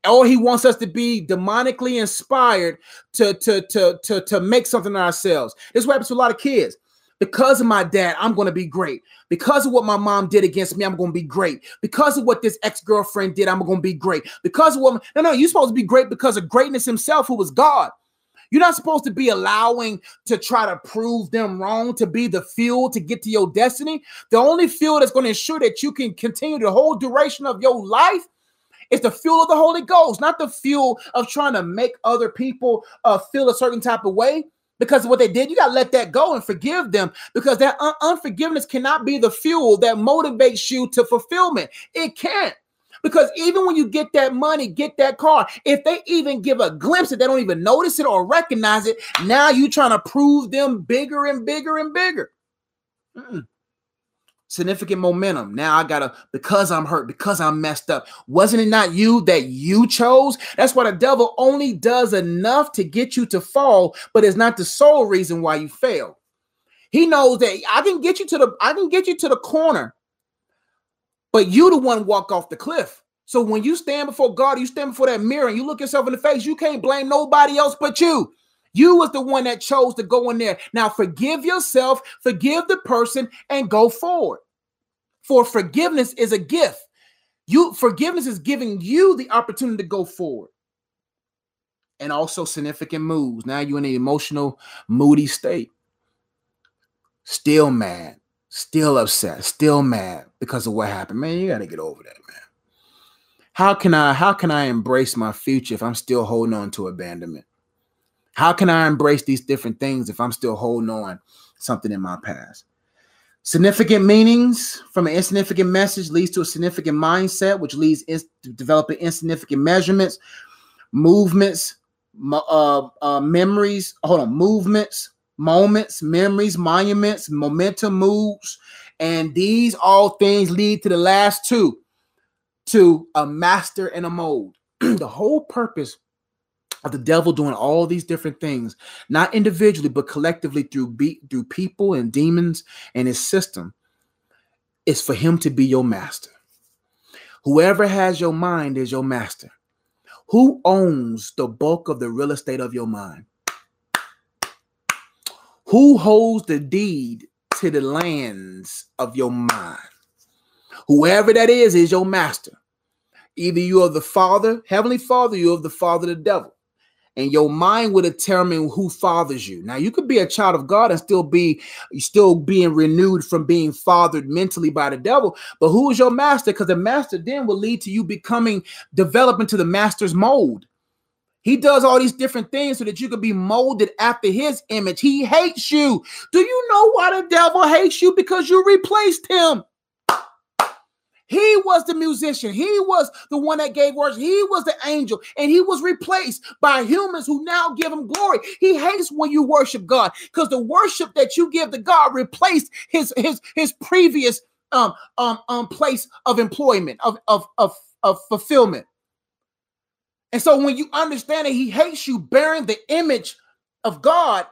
or he wants us to be demonically inspired to to to to, to make something of ourselves. This happens to a lot of kids. Because of my dad, I'm going to be great. Because of what my mom did against me, I'm going to be great. Because of what this ex girlfriend did, I'm going to be great. Because of what, no, no, you're supposed to be great because of greatness himself, who was God. You're not supposed to be allowing to try to prove them wrong to be the fuel to get to your destiny. The only fuel that's going to ensure that you can continue the whole duration of your life it's the fuel of the Holy Ghost, not the fuel of trying to make other people uh, feel a certain type of way because of what they did. You got to let that go and forgive them because that un- unforgiveness cannot be the fuel that motivates you to fulfillment. It can't. Because even when you get that money, get that car, if they even give a glimpse it, they don't even notice it or recognize it. Now you're trying to prove them bigger and bigger and bigger. Mm-mm significant momentum. Now I gotta, because I'm hurt, because I'm messed up. Wasn't it not you that you chose? That's why the devil only does enough to get you to fall, but it's not the sole reason why you fail. He knows that I can get you to the, I can get you to the corner, but you the one walk off the cliff. So when you stand before God, you stand before that mirror and you look yourself in the face, you can't blame nobody else but you. You was the one that chose to go in there. Now forgive yourself, forgive the person, and go forward. For forgiveness is a gift. You forgiveness is giving you the opportunity to go forward. And also significant moves. Now you're in an emotional, moody state. Still mad, still upset, still mad because of what happened. Man, you got to get over that, man. How can I how can I embrace my future if I'm still holding on to abandonment? How can I embrace these different things if I'm still holding on something in my past? Significant meanings from an insignificant message leads to a significant mindset, which leads to developing insignificant measurements, movements, uh, uh, memories. Hold on, movements, moments, memories, monuments, momentum, moves, and these all things lead to the last two, to a master and a mold. the whole purpose of the devil doing all these different things, not individually, but collectively through be- through people and demons and his system, is for him to be your master. Whoever has your mind is your master. Who owns the bulk of the real estate of your mind? Who holds the deed to the lands of your mind? Whoever that is, is your master. Either you are the father, heavenly father, you are the father, of the devil and your mind will determine who fathers you. Now, you could be a child of God and still be still being renewed from being fathered mentally by the devil. But who is your master? Because the master then will lead to you becoming developing to the master's mold. He does all these different things so that you can be molded after his image. He hates you. Do you know why the devil hates you? Because you replaced him. He was the musician. He was the one that gave words. He was the angel, and he was replaced by humans who now give him glory. He hates when you worship God because the worship that you give to God replaced his his his previous um um um place of employment of of of, of fulfillment. And so when you understand that he hates you bearing the image of God,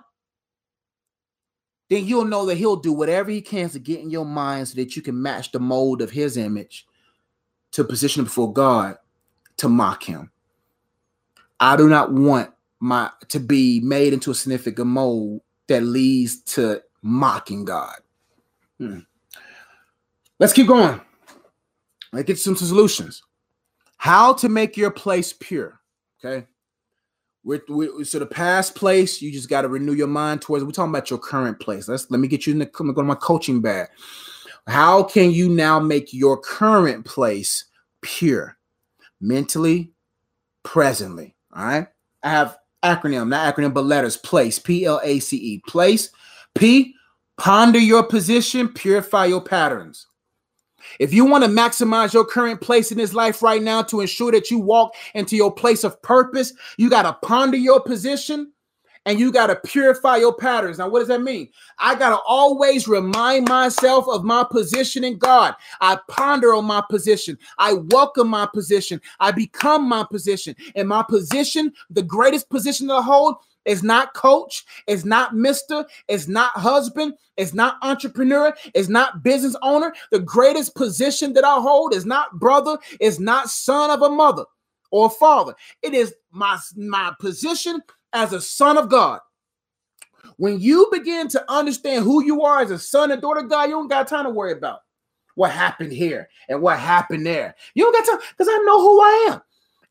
then you'll know that he'll do whatever he can to get in your mind so that you can match the mold of his image to position before God to mock him. I do not want my to be made into a significant mold that leads to mocking God. Hmm. Let's keep going. Let's get some solutions. How to make your place pure. Okay. We're, we're, so the past place, you just got to renew your mind towards. We're talking about your current place. Let's let me get you in the go to my coaching bag. How can you now make your current place pure, mentally, presently? All right. I have acronym, not acronym, but letters. Place. P L A C E. Place. P. Ponder your position. Purify your patterns. If you want to maximize your current place in this life right now to ensure that you walk into your place of purpose, you got to ponder your position and you got to purify your patterns. Now, what does that mean? I got to always remind myself of my position in God. I ponder on my position. I welcome my position. I become my position. And my position, the greatest position to hold, it's not coach. It's not mister. It's not husband. It's not entrepreneur. It's not business owner. The greatest position that I hold is not brother. It's not son of a mother or father. It is my, my position as a son of God. When you begin to understand who you are as a son and daughter of God, you don't got time to worry about what happened here and what happened there. You don't got time because I know who I am.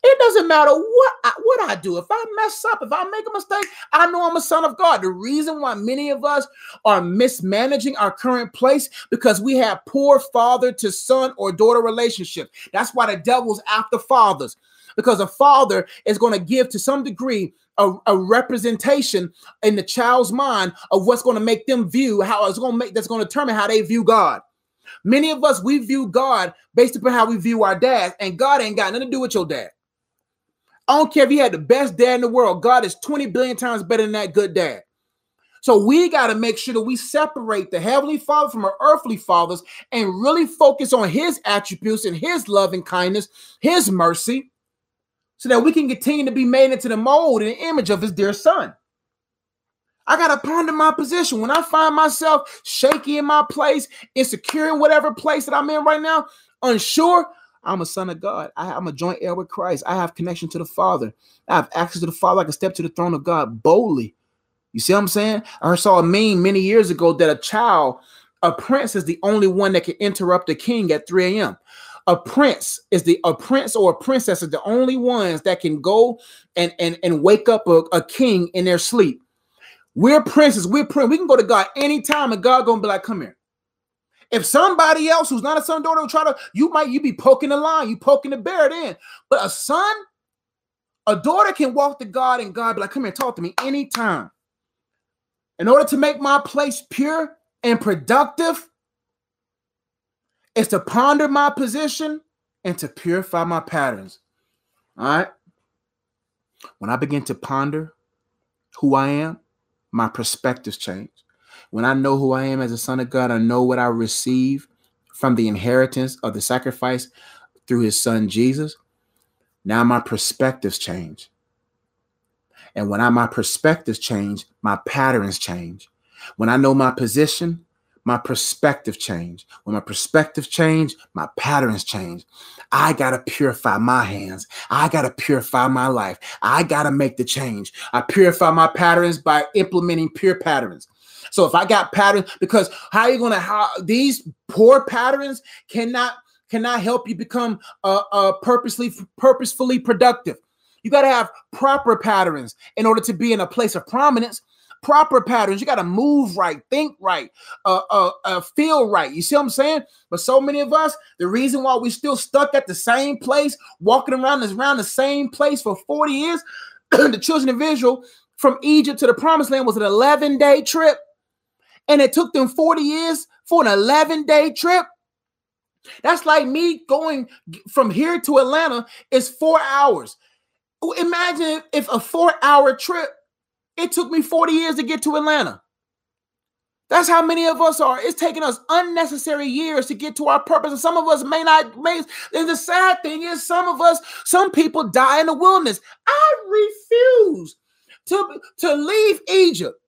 It doesn't matter what I, what I do. If I mess up, if I make a mistake, I know I'm a son of God. The reason why many of us are mismanaging our current place because we have poor father to son or daughter relationship. That's why the devil's after fathers because a father is going to give to some degree a, a, representation in the child's mind of what's going to make them view how it's going to make that's going to determine how they view God. Many of us we view God based upon how we view our dad, and God ain't got nothing to do with your dad. I don't care if you had the best dad in the world. God is 20 billion times better than that good dad. So we got to make sure that we separate the heavenly father from our earthly fathers and really focus on his attributes and his love and kindness, his mercy, so that we can continue to be made into the mold and image of his dear son. I got to ponder my position. When I find myself shaky in my place, insecure in whatever place that I'm in right now, unsure, I'm a son of God. I, am a joint heir with Christ. I have connection to the Father. I have access to the Father. I can step to the throne of God boldly. You see what I'm saying? I saw a meme many years ago that a child, a prince, is the only one that can interrupt the king at 3 a.m. A prince is the a prince or a princess is the only ones that can go and and, and wake up a, a king in their sleep. We're princes. We're prince. We can go to God anytime, and God gonna be like, "Come here." If somebody else who's not a son daughter will try to, you might you be poking the line, you poking the bear then. But a son, a daughter can walk to God and God be like, come here, talk to me anytime. In order to make my place pure and productive, is to ponder my position and to purify my patterns. All right. When I begin to ponder who I am, my perspectives change. When I know who I am as a son of God, I know what I receive from the inheritance of the sacrifice through his son Jesus. Now my perspectives change. And when I my perspectives change, my patterns change. When I know my position, my perspective change. When my perspective change, my patterns change. I got to purify my hands. I got to purify my life. I got to make the change. I purify my patterns by implementing pure patterns. So if I got patterns, because how are you to how these poor patterns cannot cannot help you become uh, uh purposely purposefully productive. You got to have proper patterns in order to be in a place of prominence proper patterns. You got to move right, think right, uh, uh, uh, feel right. You see what I'm saying? But so many of us, the reason why we still stuck at the same place, walking around around the same place for 40 years, the children of Israel from Egypt to the promised land was an 11 day trip. And it took them 40 years for an 11 day trip. That's like me going from here to Atlanta is four hours. Imagine if a four hour trip it took me 40 years to get to Atlanta. That's how many of us are. It's taking us unnecessary years to get to our purpose. And some of us may not, may, and the sad thing is, some of us, some people die in the wilderness. I refuse to, to leave Egypt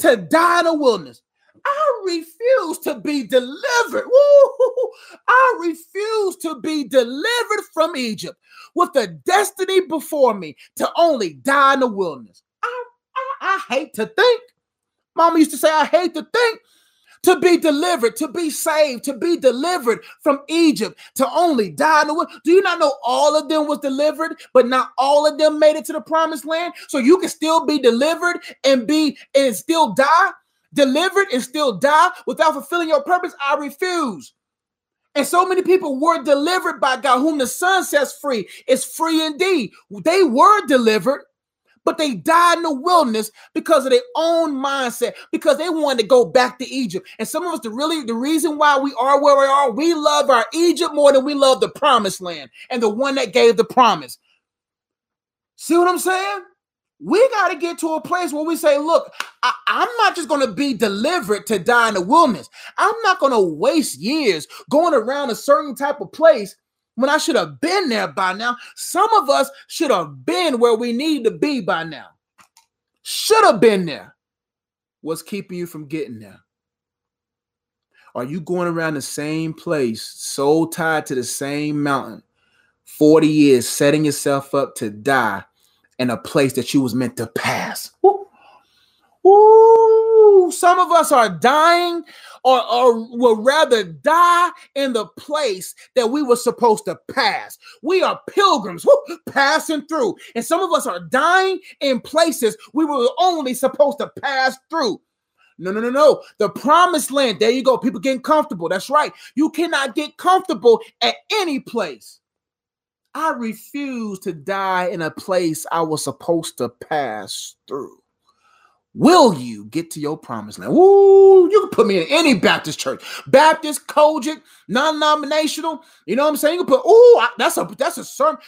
to die in the wilderness. I refuse to be delivered. Woo! I refuse to be delivered from Egypt with the destiny before me to only die in the wilderness. I I hate to think. Mama used to say, I hate to think to be delivered, to be saved, to be delivered from Egypt, to only die in the world. Do you not know all of them was delivered, but not all of them made it to the promised land? So you can still be delivered and be and still die, delivered and still die without fulfilling your purpose. I refuse. And so many people were delivered by God, whom the Son sets free is free indeed. They were delivered, but they died in the wilderness because of their own mindset, because they wanted to go back to Egypt. And some of us, the really the reason why we are where we are, we love our Egypt more than we love the promised land and the one that gave the promise. See what I'm saying? We got to get to a place where we say, look, I, am not just going to be delivered to die in the wilderness. I'm not going to waste years going around a certain type of place when I should have been there by now. Some of us should have been where we need to be by now. Should have been there. What's keeping you from getting there? Are you going around the same place, so tied to the same mountain, 40 years, setting yourself up to die in a place that you was meant to pass? Woo. Woo. Some of us are dying or, or will rather die in the place that we were supposed to pass. We are pilgrims whoo, passing through. And some of us are dying in places we were only supposed to pass through. No, no, no, no. The promised land. There you go. People getting comfortable. That's right. You cannot get comfortable at any place. I refuse to die in a place I was supposed to pass through. Will you get to your promised land? Ooh, you can put me in any Baptist church, Baptist, COGIC, non-nominational. You know what I'm saying? You can put. Ooh, that's a that's a sermon.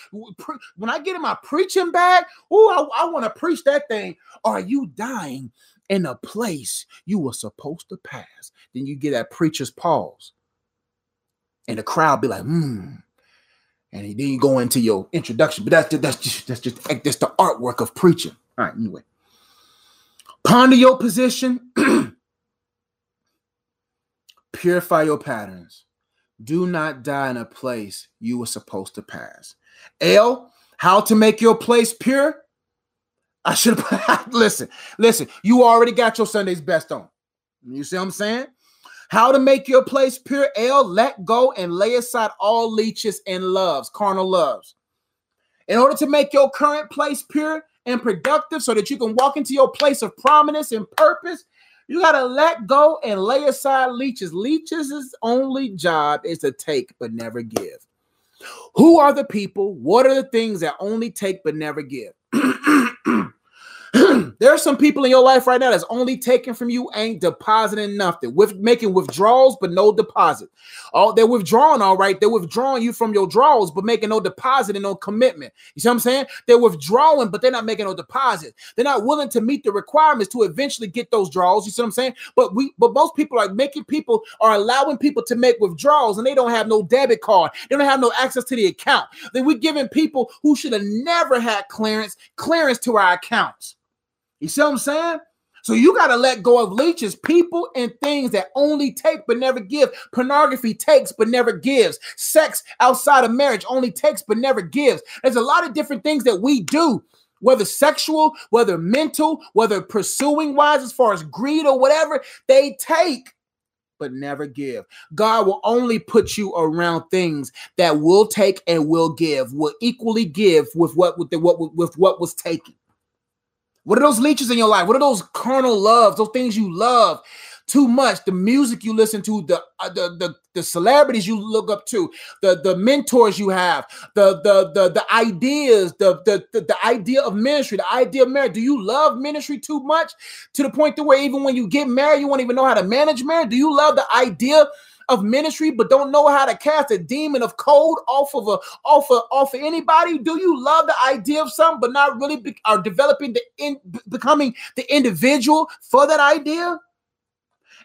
When I get in my preaching bag, ooh, I, I want to preach that thing. Are you dying in a place you were supposed to pass? Then you get that preacher's pause, and the crowd be like, hmm. And then you go into your introduction, but that's that's just that's just that's the artwork of preaching. All right, anyway. Ponder your position. Purify your patterns. Do not die in a place you were supposed to pass. L, how to make your place pure? I should have listen, listen, you already got your Sunday's best on. You see what I'm saying? How to make your place pure? L, let go and lay aside all leeches and loves, carnal loves. In order to make your current place pure, and productive so that you can walk into your place of prominence and purpose. You got to let go and lay aside leeches. Leeches' only job is to take but never give. Who are the people? What are the things that only take but never give? There are some people in your life right now that's only taking from you, ain't depositing nothing, with making withdrawals but no deposit. Oh, they're withdrawing, all right. They're withdrawing you from your draws, but making no deposit and no commitment. You see what I'm saying? They're withdrawing, but they're not making no deposit. They're not willing to meet the requirements to eventually get those draws. You see what I'm saying? But we, but most people are making people are allowing people to make withdrawals, and they don't have no debit card. They don't have no access to the account. Then we're giving people who should have never had clearance clearance to our accounts. You see what I'm saying? So you got to let go of leeches, people and things that only take but never give. Pornography takes but never gives. Sex outside of marriage only takes but never gives. There's a lot of different things that we do, whether sexual, whether mental, whether pursuing wise, as far as greed or whatever, they take but never give. God will only put you around things that will take and will give, will equally give with what with the, what with what was taken. What are those leeches in your life? What are those carnal loves? Those things you love too much. The music you listen to, the uh, the, the the celebrities you look up to, the the mentors you have, the the the the ideas, the the the, the idea of ministry, the idea of marriage. Do you love ministry too much to the point to where even when you get married, you won't even know how to manage marriage? Do you love the idea? Of ministry, but don't know how to cast a demon of cold off of a off of off of anybody? Do you love the idea of something, but not really be, are developing the in becoming the individual for that idea?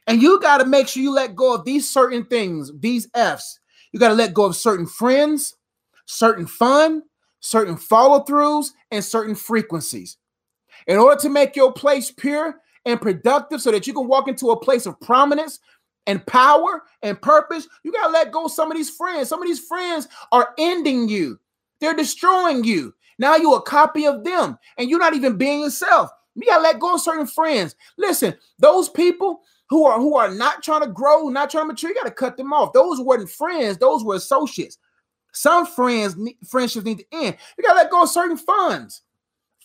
And you got to make sure you let go of these certain things, these F's. You got to let go of certain friends, certain fun, certain follow throughs, and certain frequencies. In order to make your place pure and productive so that you can walk into a place of prominence, and power and purpose, you got to let go some of these friends. Some of these friends are ending you, they're destroying you. Now you're a copy of them and you're not even being yourself. You got to let go of certain friends. Listen, those people who are who are not trying to grow, not trying to mature, you got to cut them off. Those weren't friends, those were associates. Some friends friendships need to end. You got to let go of certain funds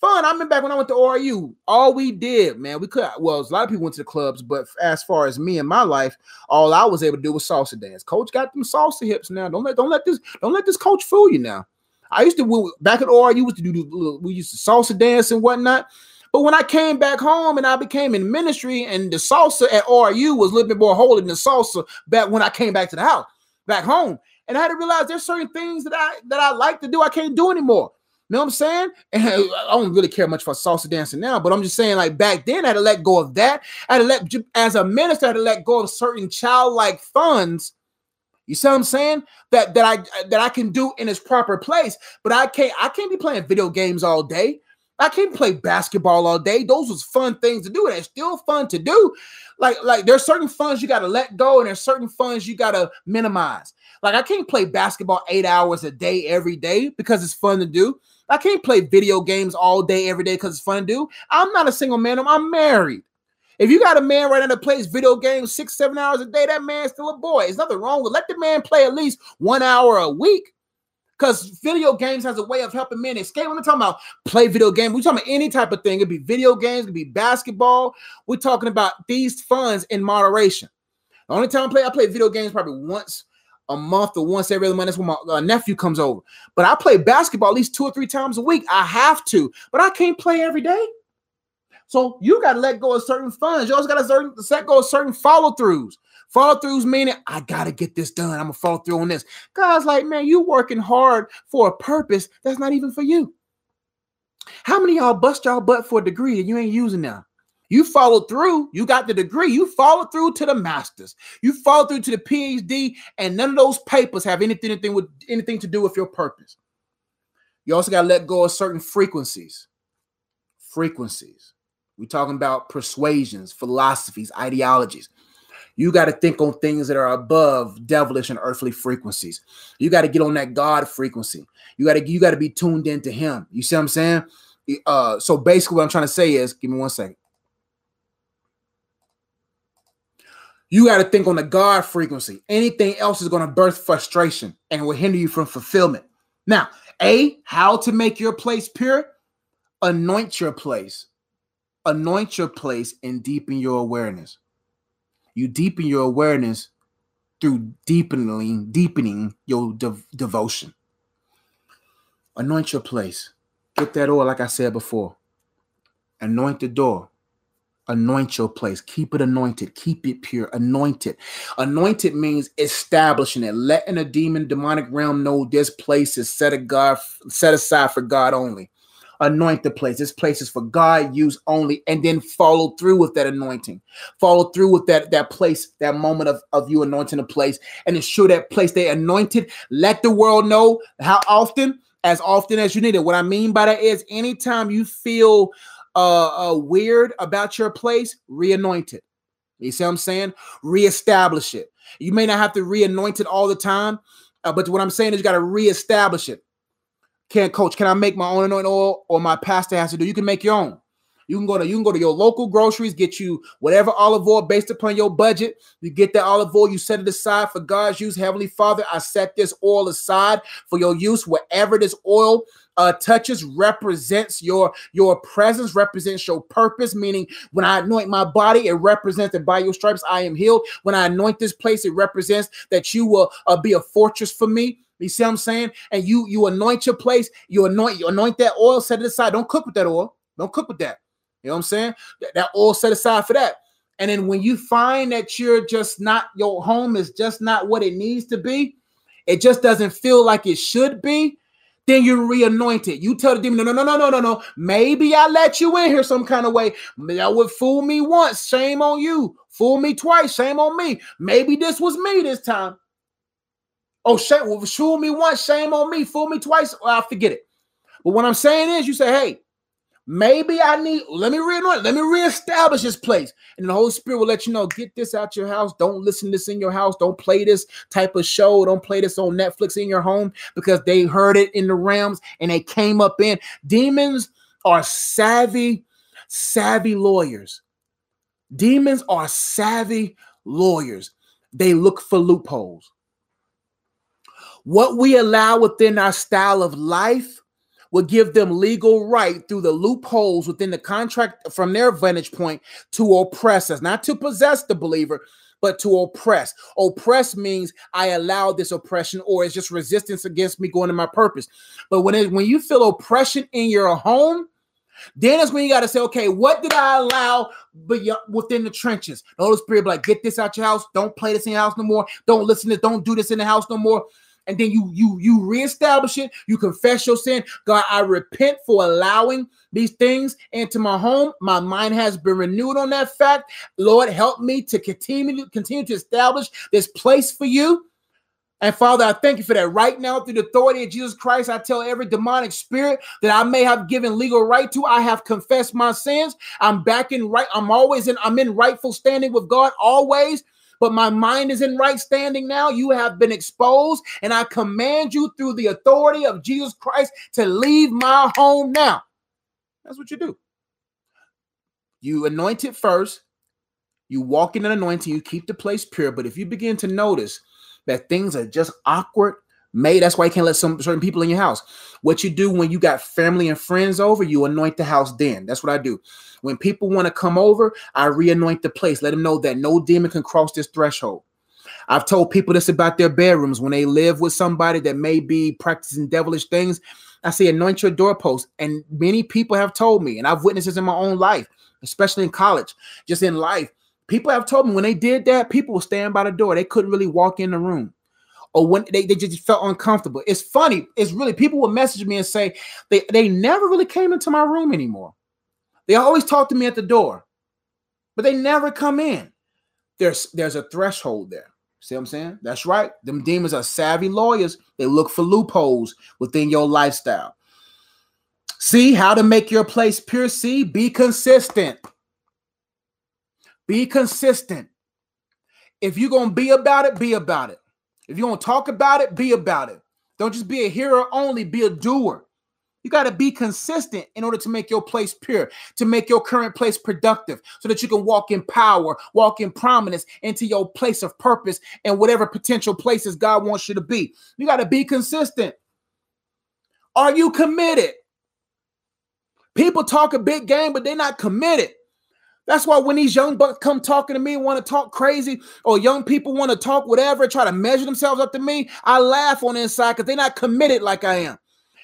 fun. I remember back when I went to ORU, all we did, man, we could well, a lot of people went to the clubs, but as far as me and my life, all I was able to do was salsa dance. Coach got them salsa hips now. Don't let don't let this don't let this coach fool you now. I used to back at ORU used to do we used to salsa dance and whatnot. But when I came back home and I became in ministry, and the salsa at ORU was a little bit more holy than the salsa back when I came back to the house, back home. And I had to realize there's certain things that I that I like to do, I can't do anymore know what I'm saying? And I don't really care much for salsa dancing now, but I'm just saying, like back then, I had to let go of that. I had to let, as a minister, I had to let go of certain childlike funds. You see what I'm saying? That that I that I can do in its proper place, but I can't. I can't be playing video games all day. I can't play basketball all day. Those was fun things to do, and it's still fun to do. Like like there's certain funds you got to let go, and there's certain funds you got to minimize. Like I can't play basketball eight hours a day every day because it's fun to do. I can't play video games all day, every day because it's fun do. I'm not a single man. I'm, I'm married. If you got a man right now that plays video games six, seven hours a day, that man's still a boy. There's nothing wrong with let the man play at least one hour a week. Because video games has a way of helping men escape. When we're talking about play video games. We're talking about any type of thing. It'd be video games, it'd be basketball. We're talking about these funds in moderation. The only time I play, I play video games probably once a month or once every other month. That's when my uh, nephew comes over. But I play basketball at least two or three times a week. I have to, but I can't play every day. So you got to let go of certain funds. You also got to let go of certain follow throughs. Follow throughs meaning I got to get this done. I'm gonna follow through on this. God's like, man, you working hard for a purpose that's not even for you. How many y'all bust y'all butt for a degree and you ain't using now? You followed through, you got the degree, you followed through to the masters, you followed through to the PhD, and none of those papers have anything, anything with anything to do with your purpose. You also got to let go of certain frequencies. Frequencies. We're talking about persuasions, philosophies, ideologies. You got to think on things that are above devilish and earthly frequencies. You got to get on that God frequency. You got to you got to be tuned into Him. You see what I'm saying? Uh, so basically, what I'm trying to say is, give me one second. You got to think on the God frequency. Anything else is going to birth frustration and will hinder you from fulfillment. Now, A, how to make your place pure? Anoint your place. Anoint your place and deepen your awareness. You deepen your awareness through deepening, deepening your de- devotion. Anoint your place. Get that oil, like I said before. Anoint the door. Anoint your place. Keep it anointed. Keep it pure. Anointed. Anointed means establishing it, letting a demon, demonic realm know this place is set, a God, set aside for God only. Anoint the place. This place is for God use only, and then follow through with that anointing. Follow through with that that place, that moment of, of you anointing a place, and ensure that place they anointed. Let the world know how often, as often as you need it. What I mean by that is anytime you feel uh, uh, weird about your place, re-anoint it. You see what I'm saying? Reestablish it. You may not have to re-anoint it all the time, uh, but what I'm saying is you got to reestablish it. Can't coach, can I make my own anointing oil or my pastor has to do? You can make your own. You can go to you can go to your local groceries, get you whatever olive oil based upon your budget. You get that olive oil, you set it aside for God's use. Heavenly Father, I set this oil aside for your use wherever this oil uh, touches represents your your presence, represents your purpose. Meaning, when I anoint my body, it represents that by your stripes I am healed. When I anoint this place, it represents that you will uh, be a fortress for me. You see what I'm saying? And you you anoint your place, you anoint you anoint that oil, set it aside. Don't cook with that oil. Don't cook with that. You know what I'm saying? That, that oil set aside for that. And then when you find that you're just not your home is just not what it needs to be, it just doesn't feel like it should be. Then you re-anoint it. You tell the demon, no, no, no, no, no, no, no. Maybe I let you in here some kind of way. That would fool me once. Shame on you. Fool me twice. Shame on me. Maybe this was me this time. Oh, shame. Well, fool me once. Shame on me. Fool me twice. Well, I forget it. But what I'm saying is, you say, hey, Maybe I need, let me reanoint, let me reestablish this place. And the Holy Spirit will let you know, get this out your house. Don't listen to this in your house. Don't play this type of show. Don't play this on Netflix in your home because they heard it in the realms and they came up in. Demons are savvy, savvy lawyers. Demons are savvy lawyers. They look for loopholes. What we allow within our style of life would give them legal right through the loopholes within the contract from their vantage point to oppress us, not to possess the believer, but to oppress. Oppress means I allow this oppression, or it's just resistance against me going to my purpose. But when it, when you feel oppression in your home, then is when you got to say, okay, what did I allow but within the trenches? The Holy Spirit, like, get this out your house. Don't play this in your house no more. Don't listen to. Don't do this in the house no more and then you you you reestablish it you confess your sin god i repent for allowing these things into my home my mind has been renewed on that fact lord help me to continue continue to establish this place for you and Father, I thank you for that. Right now, through the authority of Jesus Christ, I tell every demonic spirit that I may have given legal right to. I have confessed my sins. I'm back in right. I'm always in. I'm in rightful standing with God always but my mind is in right standing now. You have been exposed, and I command you through the authority of Jesus Christ to leave my home now. That's what you do. You anoint it first, you walk in an anointing, you keep the place pure. But if you begin to notice that things are just awkward, May that's why you can't let some certain people in your house. What you do when you got family and friends over, you anoint the house then. That's what I do. When people want to come over, I re-anoint the place. Let them know that no demon can cross this threshold. I've told people this about their bedrooms when they live with somebody that may be practicing devilish things. I say anoint your doorpost. And many people have told me, and I've witnessed this in my own life, especially in college, just in life. People have told me when they did that, people were standing by the door. They couldn't really walk in the room or when they, they just felt uncomfortable. It's funny. It's really people will message me and say they, they never really came into my room anymore. They always talk to me at the door, but they never come in. There's there's a threshold there. See what I'm saying? That's right. Them demons are savvy lawyers. They look for loopholes within your lifestyle. See how to make your place pure. See, be consistent. Be consistent. If you're going to be about it, be about it. If you want to talk about it, be about it. Don't just be a hearer only, be a doer. You got to be consistent in order to make your place pure, to make your current place productive, so that you can walk in power, walk in prominence into your place of purpose and whatever potential places God wants you to be. You got to be consistent. Are you committed? People talk a big game, but they're not committed. That's why when these young bucks come talking to me, want to talk crazy, or young people want to talk whatever, try to measure themselves up to me, I laugh on the inside because they're not committed like I am.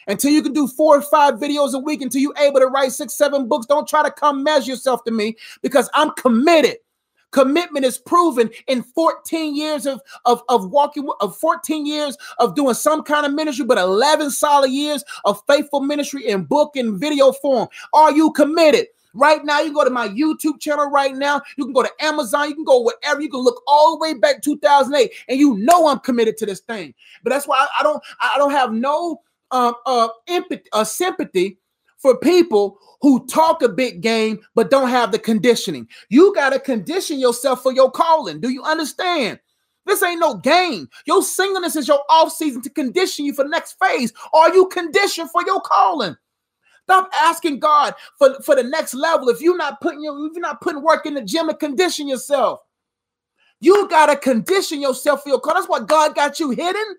Until you can do four or five videos a week, until you're able to write six, seven books, don't try to come measure yourself to me because I'm committed. Commitment is proven in 14 years of, of, of walking, of 14 years of doing some kind of ministry, but 11 solid years of faithful ministry in book and video form. Are you committed? Right now, you go to my YouTube channel right now. You can go to Amazon. You can go wherever. You can look all the way back 2008, and you know I'm committed to this thing. But that's why I, I don't I don't have no um uh empathy uh sympathy for people who talk a big game but don't have the conditioning. You got to condition yourself for your calling. Do you understand? This ain't no game. Your singleness is your off season to condition you for the next phase. Are you conditioned for your calling? Stop asking God for, for the next level. If you're not putting your, if you're not putting work in the gym and condition yourself, you gotta condition yourself for your call. That's why God got you hidden.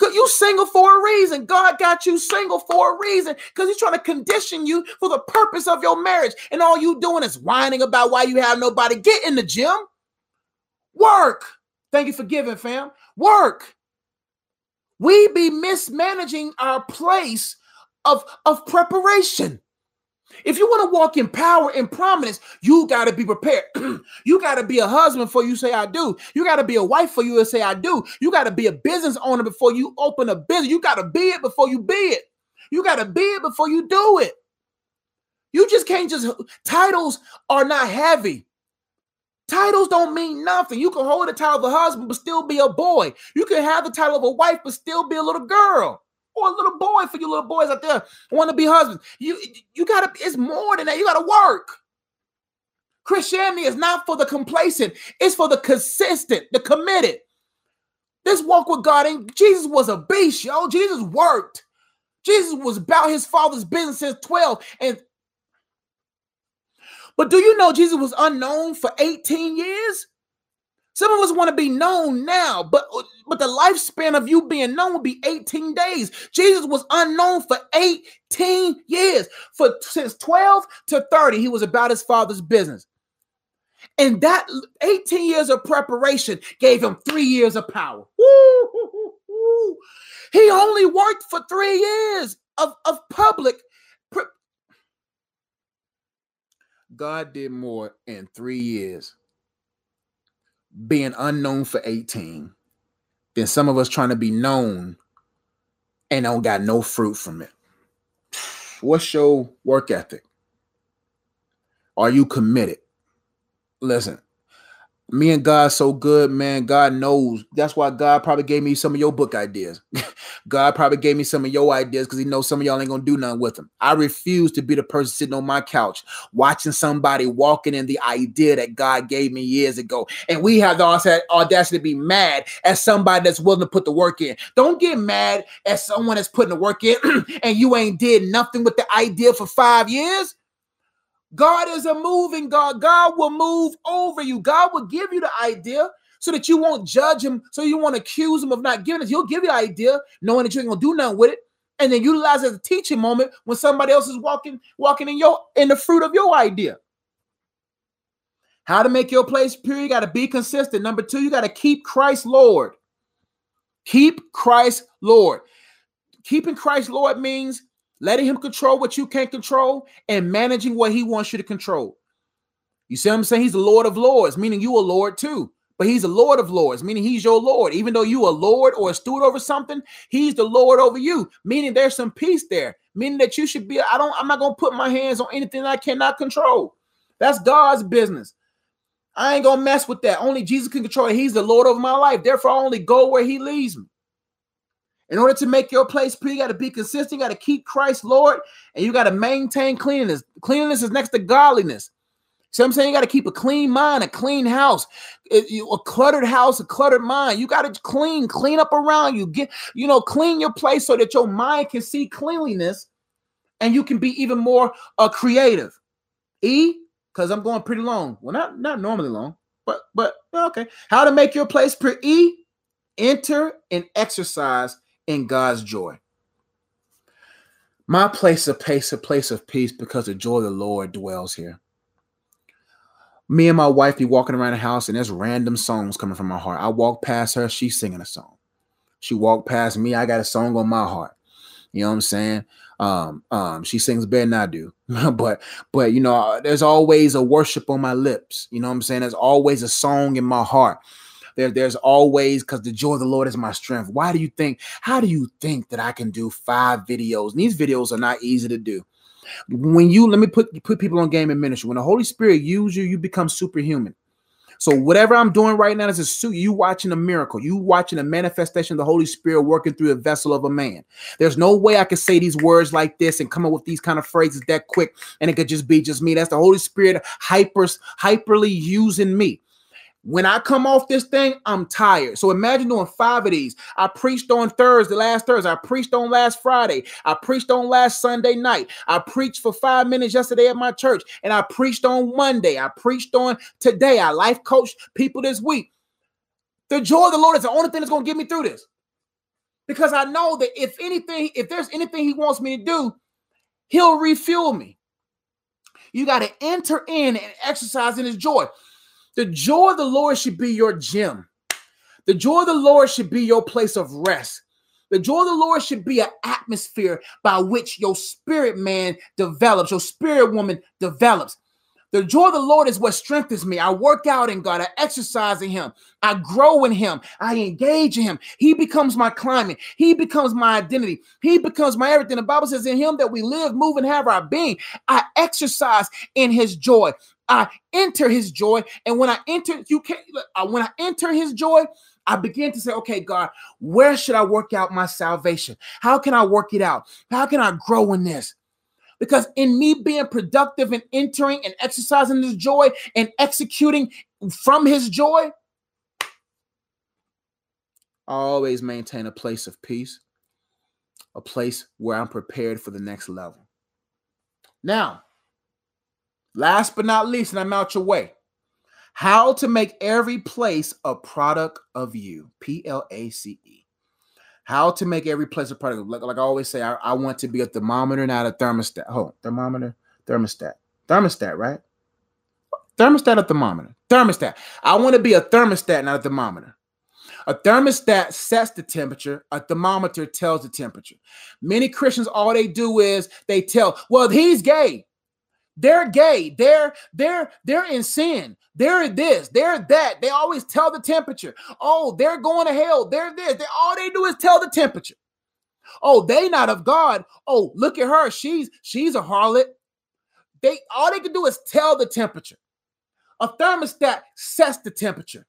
You single for a reason. God got you single for a reason because He's trying to condition you for the purpose of your marriage. And all you doing is whining about why you have nobody get in the gym. Work. Thank you for giving, fam. Work. We be mismanaging our place of, of preparation. If you want to walk in power and prominence, you got to be prepared. you got to be a husband before you say I do. You got to be a wife for you say I do. You got to be a business owner before you open a business. You got to be it before you be it. You got to be it before you do it. You just can't just titles are not heavy. Titles don't mean nothing. You can hold the title of a husband but still be a boy. You can have the title of a wife but still be a little girl or a little boy for you little boys out there want to be husbands. You you gotta, it's more than that. You gotta work. Christianity is not for the complacent, it's for the consistent, the committed. This walk with God, and Jesus was a beast, yo. Jesus worked. Jesus was about his father's business since 12. And but do you know Jesus was unknown for 18 years? Some of us want to be known now, but but the lifespan of you being known would be 18 days. Jesus was unknown for 18 years. For since 12 to 30, he was about his father's business. And that 18 years of preparation gave him three years of power. Woo! He only worked for three years of, of public. Pre- God did more in three years being unknown for 18 than some of us trying to be known and don't got no fruit from it. What's your work ethic? Are you committed? Listen, me and God so good, man. God knows. That's why God probably gave me some of your book ideas. God probably gave me some of your ideas because he knows some of y'all ain't gonna do nothing with them. I refuse to be the person sitting on my couch watching somebody walking in the idea that God gave me years ago. And we have the audacity to be mad at somebody that's willing to put the work in. Don't get mad at someone that's putting the work in and you ain't did nothing with the idea for five years. God is a moving God. God will move over you. God will give you the idea so that you won't judge him, so you won't accuse him of not giving it. He'll give you the idea, knowing that you ain't gonna do nothing with it, and then utilize it as a teaching moment when somebody else is walking, walking in your in the fruit of your idea. How to make your place pure, you got to be consistent. Number two, you got to keep Christ Lord. Keep Christ Lord. Keeping Christ Lord means letting him control what you can't control and managing what he wants you to control. You see what I'm saying? He's the Lord of Lords, meaning you a Lord too. But he's a Lord of Lords, meaning he's your Lord. Even though you a Lord or a steward over something, he's the Lord over you, meaning there's some peace there, meaning that you should be. I don't, I'm not gonna put my hands on anything I cannot control. That's God's business. I ain't gonna mess with that. Only Jesus can control it. He's the Lord of my life. Therefore, I only go where he leads me. In order to make your place pure, you got to be consistent. You got to keep Christ Lord, and you got to maintain cleanliness. Cleanliness is next to godliness. See what I'm saying? You got to keep a clean mind, a clean house, a cluttered house, a cluttered mind. You got to clean, clean up around you. Get, you know, clean your place so that your mind can see cleanliness, and you can be even more uh, creative. E, because I'm going pretty long. Well, not not normally long, but but okay. How to make your place pure? E, enter and exercise in God's joy. My place of peace, a place of peace, because the joy of the Lord dwells here. Me and my wife be walking around the house, and there's random songs coming from my heart. I walk past her, she's singing a song. She walked past me, I got a song on my heart. You know what I'm saying? Um, um, she sings better than I do, but but you know, there's always a worship on my lips. You know what I'm saying? There's always a song in my heart. There, there's always because the joy of the Lord is my strength. Why do you think? How do you think that I can do five videos? And these videos are not easy to do. When you let me put put people on game and ministry. When the Holy Spirit uses you, you become superhuman. So whatever I'm doing right now is a suit. You watching a miracle. You watching a manifestation of the Holy Spirit working through a vessel of a man. There's no way I could say these words like this and come up with these kind of phrases that quick, and it could just be just me. That's the Holy Spirit hyper hyperly using me. When I come off this thing, I'm tired. So imagine doing five of these. I preached on Thursday, last Thursday. I preached on last Friday. I preached on last Sunday night. I preached for five minutes yesterday at my church. And I preached on Monday. I preached on today. I life coached people this week. The joy of the Lord is the only thing that's going to get me through this. Because I know that if anything, if there's anything he wants me to do, he'll refuel me. You got to enter in and exercise in his joy. The joy of the Lord should be your gym. The joy of the Lord should be your place of rest. The joy of the Lord should be an atmosphere by which your spirit man develops, your spirit woman develops. The joy of the Lord is what strengthens me. I work out in God. I exercise in Him. I grow in Him. I engage in Him. He becomes my climate. He becomes my identity. He becomes my everything. The Bible says, In Him that we live, move, and have our being. I exercise in His joy. I enter his joy. And when I enter, you can't, uh, when I enter his joy, I begin to say, okay, God, where should I work out my salvation? How can I work it out? How can I grow in this? Because in me being productive and entering and exercising his joy and executing from his joy, I always maintain a place of peace, a place where I'm prepared for the next level. Now, Last but not least, and I'm out your way. How to make every place a product of you. P L A C E. How to make every place a product. Like, like I always say, I, I, want to be a thermometer, not a thermostat. Oh, thermometer, thermostat, thermostat, right? Thermostat or thermometer? Thermostat. I want to be a thermostat, not a thermometer. A thermostat sets the temperature, a thermometer tells the temperature. Many Christians, all they do is they tell, well, he's gay. They're gay. They're they're they're in sin. They're this. They're that. They always tell the temperature. Oh, they're going to hell. They're this. They all they do is tell the temperature. Oh, they not of God. Oh, look at her. She's she's a harlot. They all they can do is tell the temperature. A thermostat sets the temperature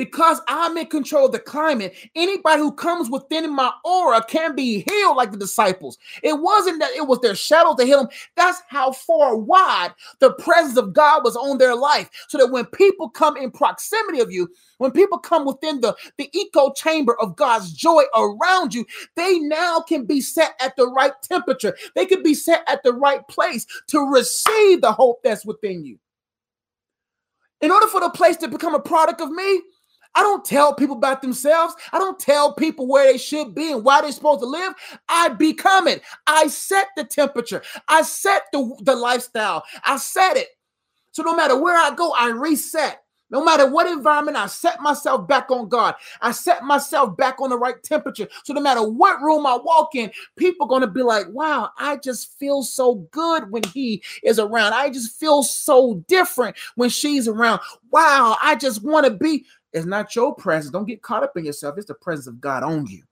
because I'm in control of the climate, anybody who comes within my aura can be healed like the disciples. It wasn't that it was their shadow that healed them. That's how far wide the presence of God was on their life. So that when people come in proximity of you, when people come within the, the echo chamber of God's joy around you, they now can be set at the right temperature. They can be set at the right place to receive the hope that's within you. In order for the place to become a product of me, I don't tell people about themselves. I don't tell people where they should be and why they're supposed to live. I become it. I set the temperature. I set the, the lifestyle. I set it. So no matter where I go, I reset. No matter what environment, I set myself back on God. I set myself back on the right temperature. So no matter what room I walk in, people are going to be like, wow, I just feel so good when he is around. I just feel so different when she's around. Wow, I just want to be. It's not your presence. Don't get caught up in yourself. It's the presence of God on you.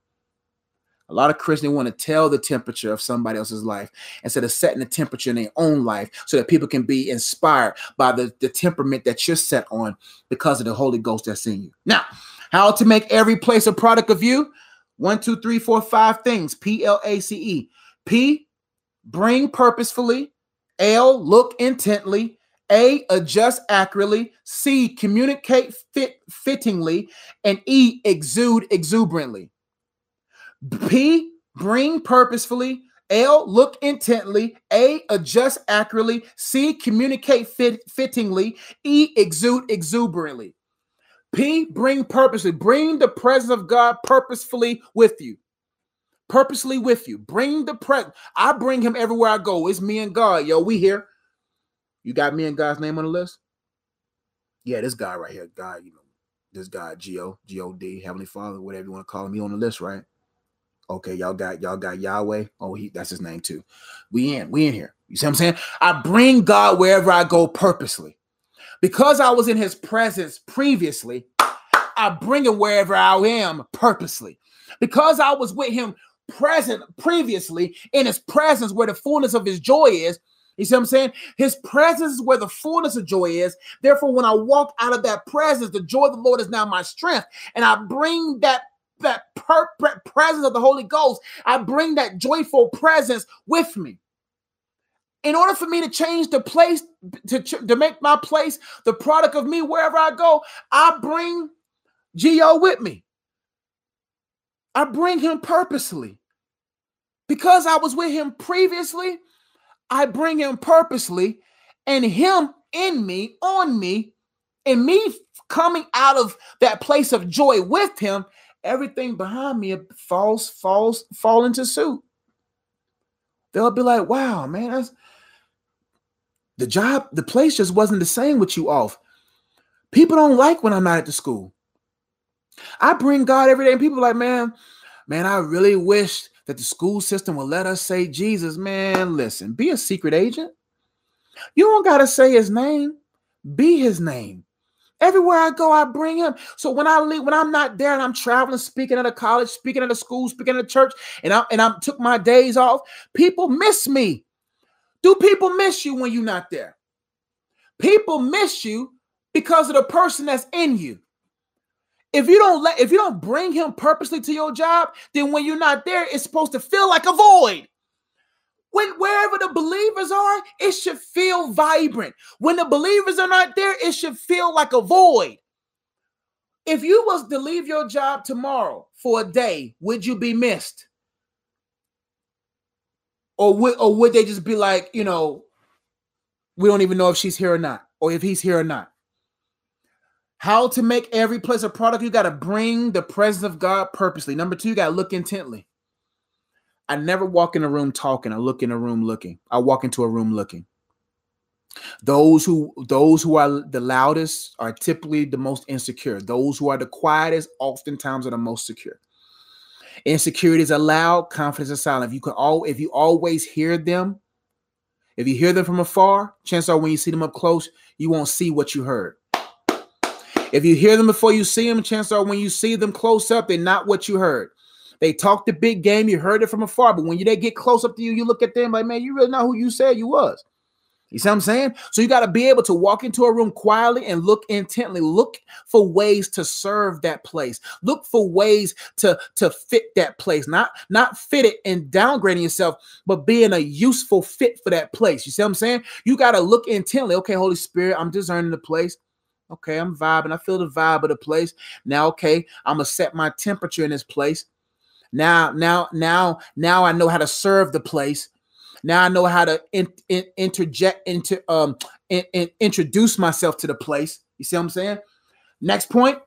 A lot of Christians want to tell the temperature of somebody else's life instead of setting the temperature in their own life so that people can be inspired by the, the temperament that you're set on because of the Holy Ghost that's in you. Now, how to make every place a product of you? One, two, three, four, five things. P L A C E. P, bring purposefully. L, look intently. A, adjust accurately. C, communicate fit, fittingly. And E, exude exuberantly. P, bring purposefully. L, look intently. A, adjust accurately. C, communicate fit, fittingly. E, exude exuberantly. P, bring purposely. Bring the presence of God purposefully with you. Purposely with you. Bring the presence. I bring him everywhere I go. It's me and God. Yo, we here. You got me and God's name on the list? Yeah, this guy right here, God, you know, this guy, G O G O D, Heavenly Father, whatever you want to call him, he on the list, right? Okay, y'all got y'all got Yahweh. Oh, he that's his name too. We in, we in here. You see what I'm saying? I bring God wherever I go purposely. Because I was in his presence previously, I bring him wherever I am purposely. Because I was with him present previously, in his presence where the fullness of his joy is. You see what I'm saying? His presence is where the fullness of joy is. Therefore, when I walk out of that presence, the joy of the Lord is now my strength. And I bring that that per- presence of the Holy Ghost, I bring that joyful presence with me. In order for me to change the place, to, to make my place the product of me wherever I go, I bring Geo with me. I bring him purposely. Because I was with him previously, I bring him purposely, and him in me, on me, and me coming out of that place of joy with him everything behind me falls, falls, fall into suit. They'll be like, wow, man, that's the job, the place just wasn't the same with you off. People don't like when I'm not at the school. I bring God every day, and people like, man, man, I really wish that the school system would let us say Jesus. Man, listen, be a secret agent. You don't got to say his name, be his name. Everywhere I go, I bring him. So when I leave, when I'm not there and I'm traveling, speaking at a college, speaking at a school, speaking at a church, and I and I took my days off, people miss me. Do people miss you when you're not there? People miss you because of the person that's in you. If you don't let, if you don't bring him purposely to your job, then when you're not there, it's supposed to feel like a void. When wherever the believers are, it should feel vibrant. When the believers are not there, it should feel like a void. If you was to leave your job tomorrow for a day, would you be missed? Or would or would they just be like, you know, we don't even know if she's here or not, or if he's here or not? How to make every place a product, you got to bring the presence of God purposely. Number two, you got to look intently. I never walk in a room talking. I look in a room looking. I walk into a room looking. Those who those who are the loudest are typically the most insecure. Those who are the quietest oftentimes are the most secure. Insecurity is loud, confidence is silent. If you can all if you always hear them, if you hear them from afar, chances are when you see them up close, you won't see what you heard. If you hear them before you see them, chances are when you see them close up, they're not what you heard. They talk the big game, you heard it from afar, but when you, they get close up to you, you look at them like, man, you really know who you said you was. You see what I'm saying? So you got to be able to walk into a room quietly and look intently. Look for ways to serve that place. Look for ways to to fit that place. Not not fit it and downgrading yourself, but being a useful fit for that place. You see what I'm saying? You got to look intently. Okay, Holy Spirit, I'm discerning the place. Okay, I'm vibing. I feel the vibe of the place. Now, okay, I'm gonna set my temperature in this place. Now, now, now, now I know how to serve the place. Now I know how to in, in, interject into um in, introduce myself to the place. You see what I'm saying? Next point: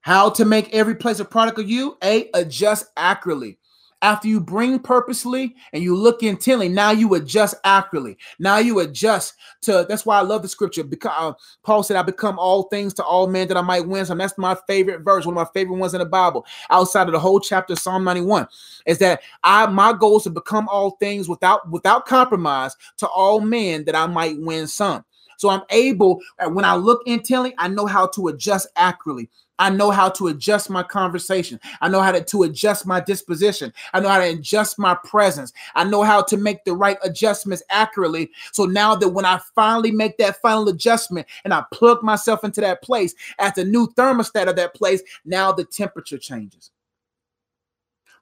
how to make every place a product of you. A adjust accurately. After you bring purposely and you look intently, now you adjust accurately. Now you adjust to. That's why I love the scripture because uh, Paul said, "I become all things to all men that I might win." So that's my favorite verse, one of my favorite ones in the Bible, outside of the whole chapter, Psalm 91, is that I my goal is to become all things without without compromise to all men that I might win some. So I'm able, when I look intently, I know how to adjust accurately. I know how to adjust my conversation. I know how to, to adjust my disposition. I know how to adjust my presence. I know how to make the right adjustments accurately. So now that when I finally make that final adjustment and I plug myself into that place at the new thermostat of that place, now the temperature changes.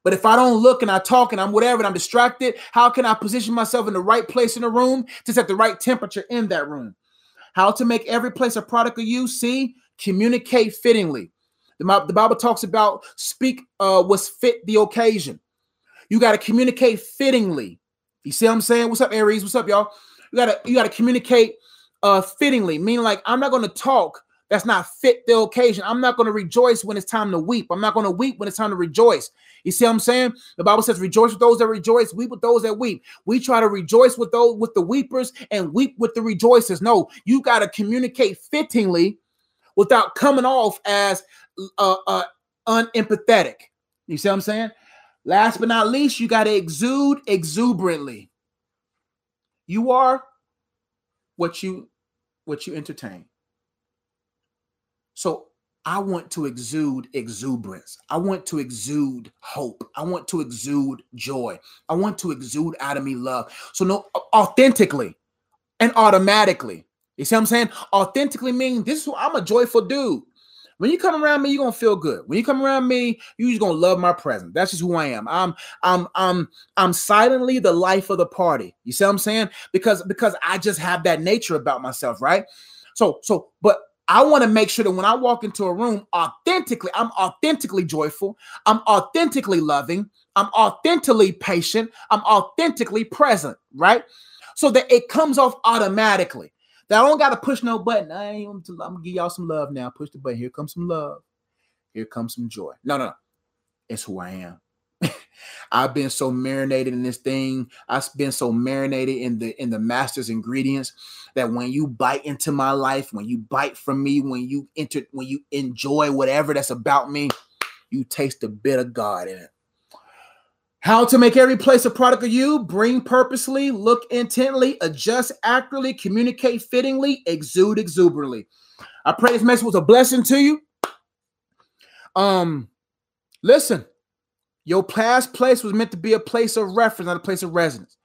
But if I don't look and I talk and I'm whatever and I'm distracted, how can I position myself in the right place in the room to set the right temperature in that room? How to make every place a product of you? See, communicate fittingly. The, the Bible talks about speak uh, what's fit the occasion. You got to communicate fittingly. You see what I'm saying? What's up, Aries? What's up, y'all? You gotta you gotta communicate uh fittingly, meaning like I'm not gonna talk that's not fit the occasion. I'm not going to rejoice when it's time to weep. I'm not going to weep when it's time to rejoice. You see what I'm saying? The Bible says, "Rejoice with those that rejoice, weep with those that weep." We try to rejoice with those with the weepers and weep with the rejoicers. No, you got to communicate fittingly without coming off as uh, uh, unempathetic. You see what I'm saying? Last but not least, you got to exude exuberantly. You are what you what you entertain. So I want to exude exuberance. I want to exude hope. I want to exude joy. I want to exude out of me love. So no authentically and automatically. You see what I'm saying? Authentically meaning this is who I'm a joyful dude. When you come around me, you're gonna feel good. When you come around me, you're just gonna love my presence. That's just who I am. I'm I'm I'm I'm silently the life of the party. You see what I'm saying? Because because I just have that nature about myself, right? So so but I want to make sure that when I walk into a room authentically, I'm authentically joyful, I'm authentically loving, I'm authentically patient, I'm authentically present, right? So that it comes off automatically. That I don't got to push no button. I ain't, I'm gonna give y'all some love now. Push the button. Here comes some love. Here comes some joy. No, no, no. It's who I am. I've been so marinated in this thing. I've been so marinated in the in the master's ingredients that when you bite into my life, when you bite from me, when you enter, when you enjoy whatever that's about me, you taste a bit of God in it. How to make every place a product of you, bring purposely, look intently, adjust accurately, communicate fittingly, exude exuberantly. I pray this message was a blessing to you. Um, listen, your past place was meant to be a place of reference, not a place of residence.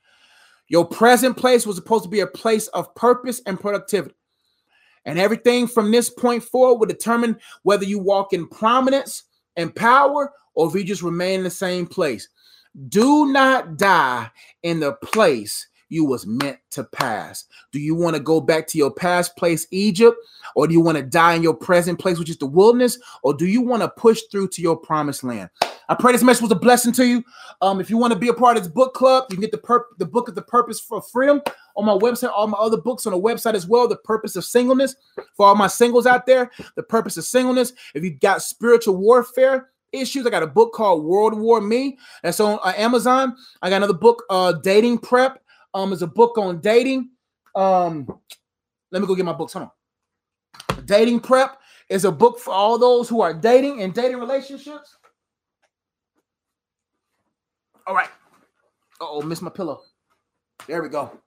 Your present place was supposed to be a place of purpose and productivity. And everything from this point forward will determine whether you walk in prominence and power or if you just remain in the same place. Do not die in the place you was meant to pass. Do you want to go back to your past place, Egypt, or do you want to die in your present place, which is the wilderness, or do you want to push through to your promised land? I pray this message was a blessing to you. Um, if you want to be a part of this book club, you can get the the book of the purpose for freedom on my website. All my other books on the website as well. The purpose of singleness for all my singles out there. The purpose of singleness. If you got spiritual warfare issues, I got a book called World War Me that's on uh, Amazon. I got another book, uh, Dating Prep. Um, is a book on dating. Um, let me go get my books. Hold on. Dating Prep is a book for all those who are dating and dating relationships. All right. oh, missed my pillow. There we go.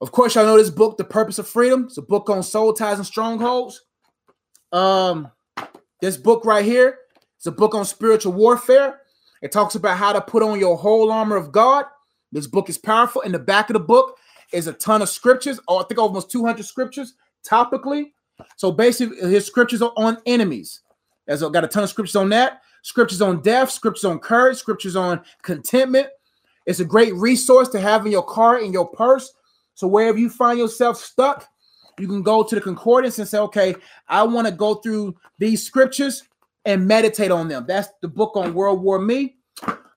Of course, y'all know this book, The Purpose of Freedom. It's a book on soul ties and strongholds. Um, this book right here, it's a book on spiritual warfare. It talks about how to put on your whole armor of God. This book is powerful. In the back of the book is a ton of scriptures. Oh, I think almost 200 scriptures topically. So basically, his scriptures are on enemies. There's got a ton of scriptures on that scriptures on death, scriptures on courage, scriptures on contentment. It's a great resource to have in your car, in your purse. So wherever you find yourself stuck, you can go to the concordance and say, okay, I want to go through these scriptures and meditate on them. That's the book on World War Me.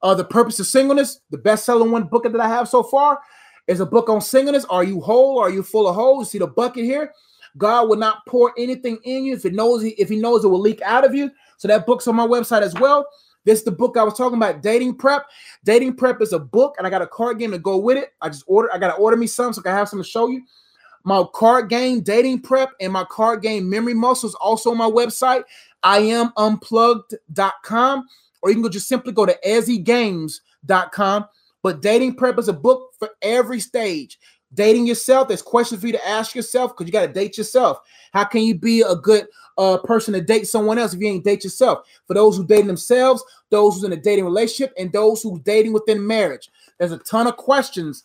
Uh, the Purpose of Singleness, the best-selling one book that I have so far, is a book on singleness. Are you whole? Are you full of holes? See the bucket here? God will not pour anything in you if it knows if he knows it will leak out of you. So that book's on my website as well. This is the book I was talking about, Dating Prep. Dating Prep is a book, and I got a card game to go with it. I just order, I gotta order me some so I can have some to show you. My card game, Dating Prep, and my card game Memory Muscles also on my website. I am unplugged.com, or you can go just simply go to ezzygames.com. But Dating Prep is a book for every stage. Dating yourself, there's questions for you to ask yourself because you got to date yourself. How can you be a good uh, person to date someone else if you ain't date yourself? For those who dating themselves, those who's in a dating relationship, and those who's dating within marriage. There's a ton of questions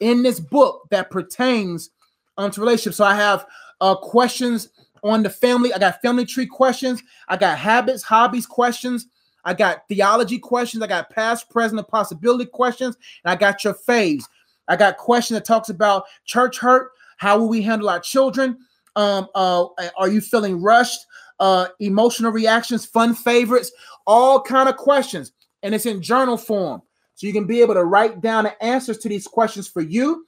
in this book that pertains um, to relationships. So I have uh, questions on the family. I got family tree questions. I got habits, hobbies questions. I got theology questions. I got past, present, and possibility questions. And I got your faves. I got question that talks about church hurt. How will we handle our children? Um, uh, are you feeling rushed? Uh, emotional reactions, fun favorites, all kind of questions, and it's in journal form, so you can be able to write down the answers to these questions for you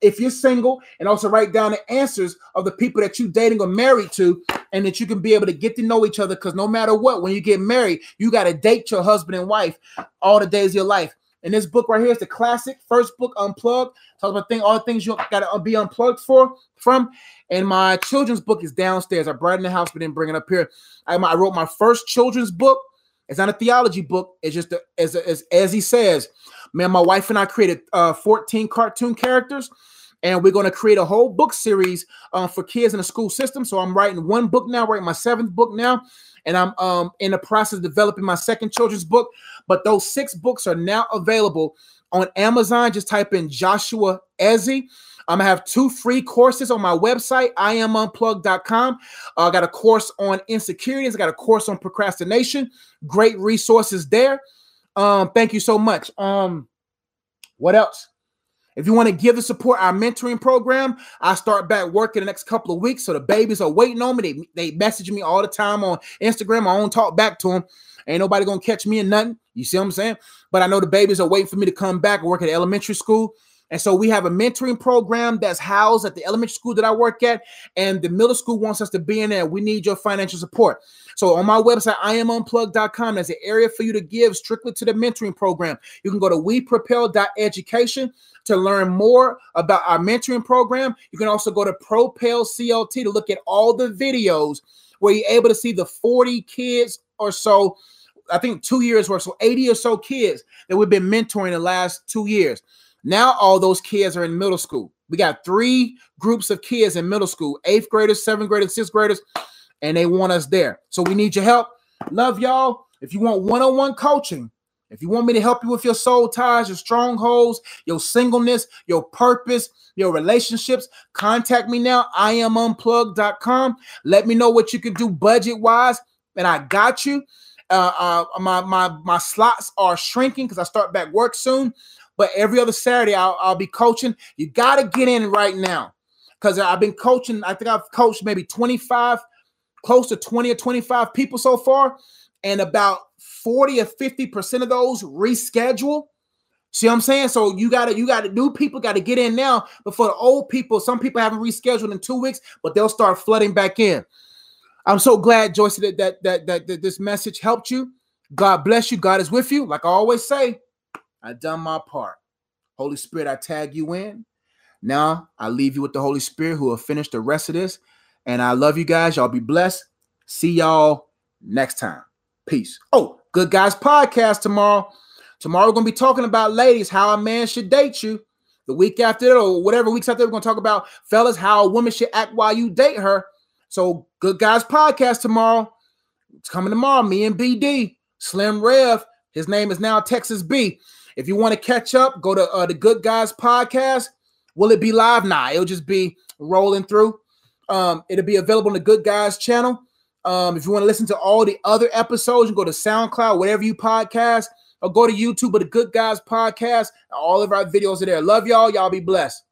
if you're single, and also write down the answers of the people that you're dating or married to, and that you can be able to get to know each other. Because no matter what, when you get married, you got to date your husband and wife all the days of your life. And this book right here is the classic first book, Unplugged. Talks about thing, all the things you got to uh, be unplugged for from. And my children's book is downstairs. I brought it in the house, but didn't bring it up here. I, I wrote my first children's book It's not a theology book. It's just a, as, as as he says, man. My wife and I created uh, 14 cartoon characters, and we're going to create a whole book series uh, for kids in the school system. So I'm writing one book now, writing my seventh book now, and I'm um, in the process of developing my second children's book. But those six books are now available on Amazon. Just type in Joshua Ezzy. I'm gonna have two free courses on my website, iamunplug.com. Uh, I got a course on insecurities, I got a course on procrastination. Great resources there. Um, thank you so much. Um, what else? If you want to give the support our mentoring program, I start back work in the next couple of weeks. So the babies are waiting on me. They, they message me all the time on Instagram. I don't talk back to them. Ain't nobody gonna catch me in nothing. You see what I'm saying? But I know the babies are waiting for me to come back and work at elementary school. And so we have a mentoring program that's housed at the elementary school that I work at, and the middle school wants us to be in there. We need your financial support. So on my website, iamunplug.com, there's an area for you to give strictly to the mentoring program. You can go to wepropel.education to learn more about our mentoring program. You can also go to Propel CLT to look at all the videos where you're able to see the 40 kids or so I think two years worth, so 80 or so kids that we've been mentoring the last two years. Now all those kids are in middle school. We got three groups of kids in middle school: eighth graders, seventh graders, sixth graders, and they want us there. So we need your help. Love y'all. If you want one-on-one coaching, if you want me to help you with your soul ties, your strongholds, your singleness, your purpose, your relationships, contact me now. I am unplugged.com. Let me know what you can do budget wise, and I got you. Uh, uh, my my my slots are shrinking because I start back work soon. But every other Saturday, I'll, I'll be coaching. You got to get in right now because I've been coaching. I think I've coached maybe 25, close to 20 or 25 people so far. And about 40 or 50% of those reschedule. See what I'm saying? So you gotta, you gotta, new people gotta get in now before the old people. Some people haven't rescheduled in two weeks, but they'll start flooding back in. I'm so glad, Joyce, that that that, that, that this message helped you. God bless you. God is with you. Like I always say, I done my part. Holy Spirit, I tag you in. Now I leave you with the Holy Spirit who will finish the rest of this. And I love you guys. Y'all be blessed. See y'all next time. Peace. Oh, Good Guys Podcast tomorrow. Tomorrow we're going to be talking about ladies, how a man should date you. The week after that, or whatever weeks after, we're going to talk about fellas, how a woman should act while you date her. So, Good Guys Podcast tomorrow. It's coming tomorrow. Me and BD, Slim Rev. His name is now Texas B. If you want to catch up, go to uh, the Good Guys podcast. Will it be live? Nah, it'll just be rolling through. Um, it'll be available on the Good Guys channel. Um, if you want to listen to all the other episodes, you go to SoundCloud, whatever you podcast, or go to YouTube, but the Good Guys podcast. All of our videos are there. Love y'all. Y'all be blessed.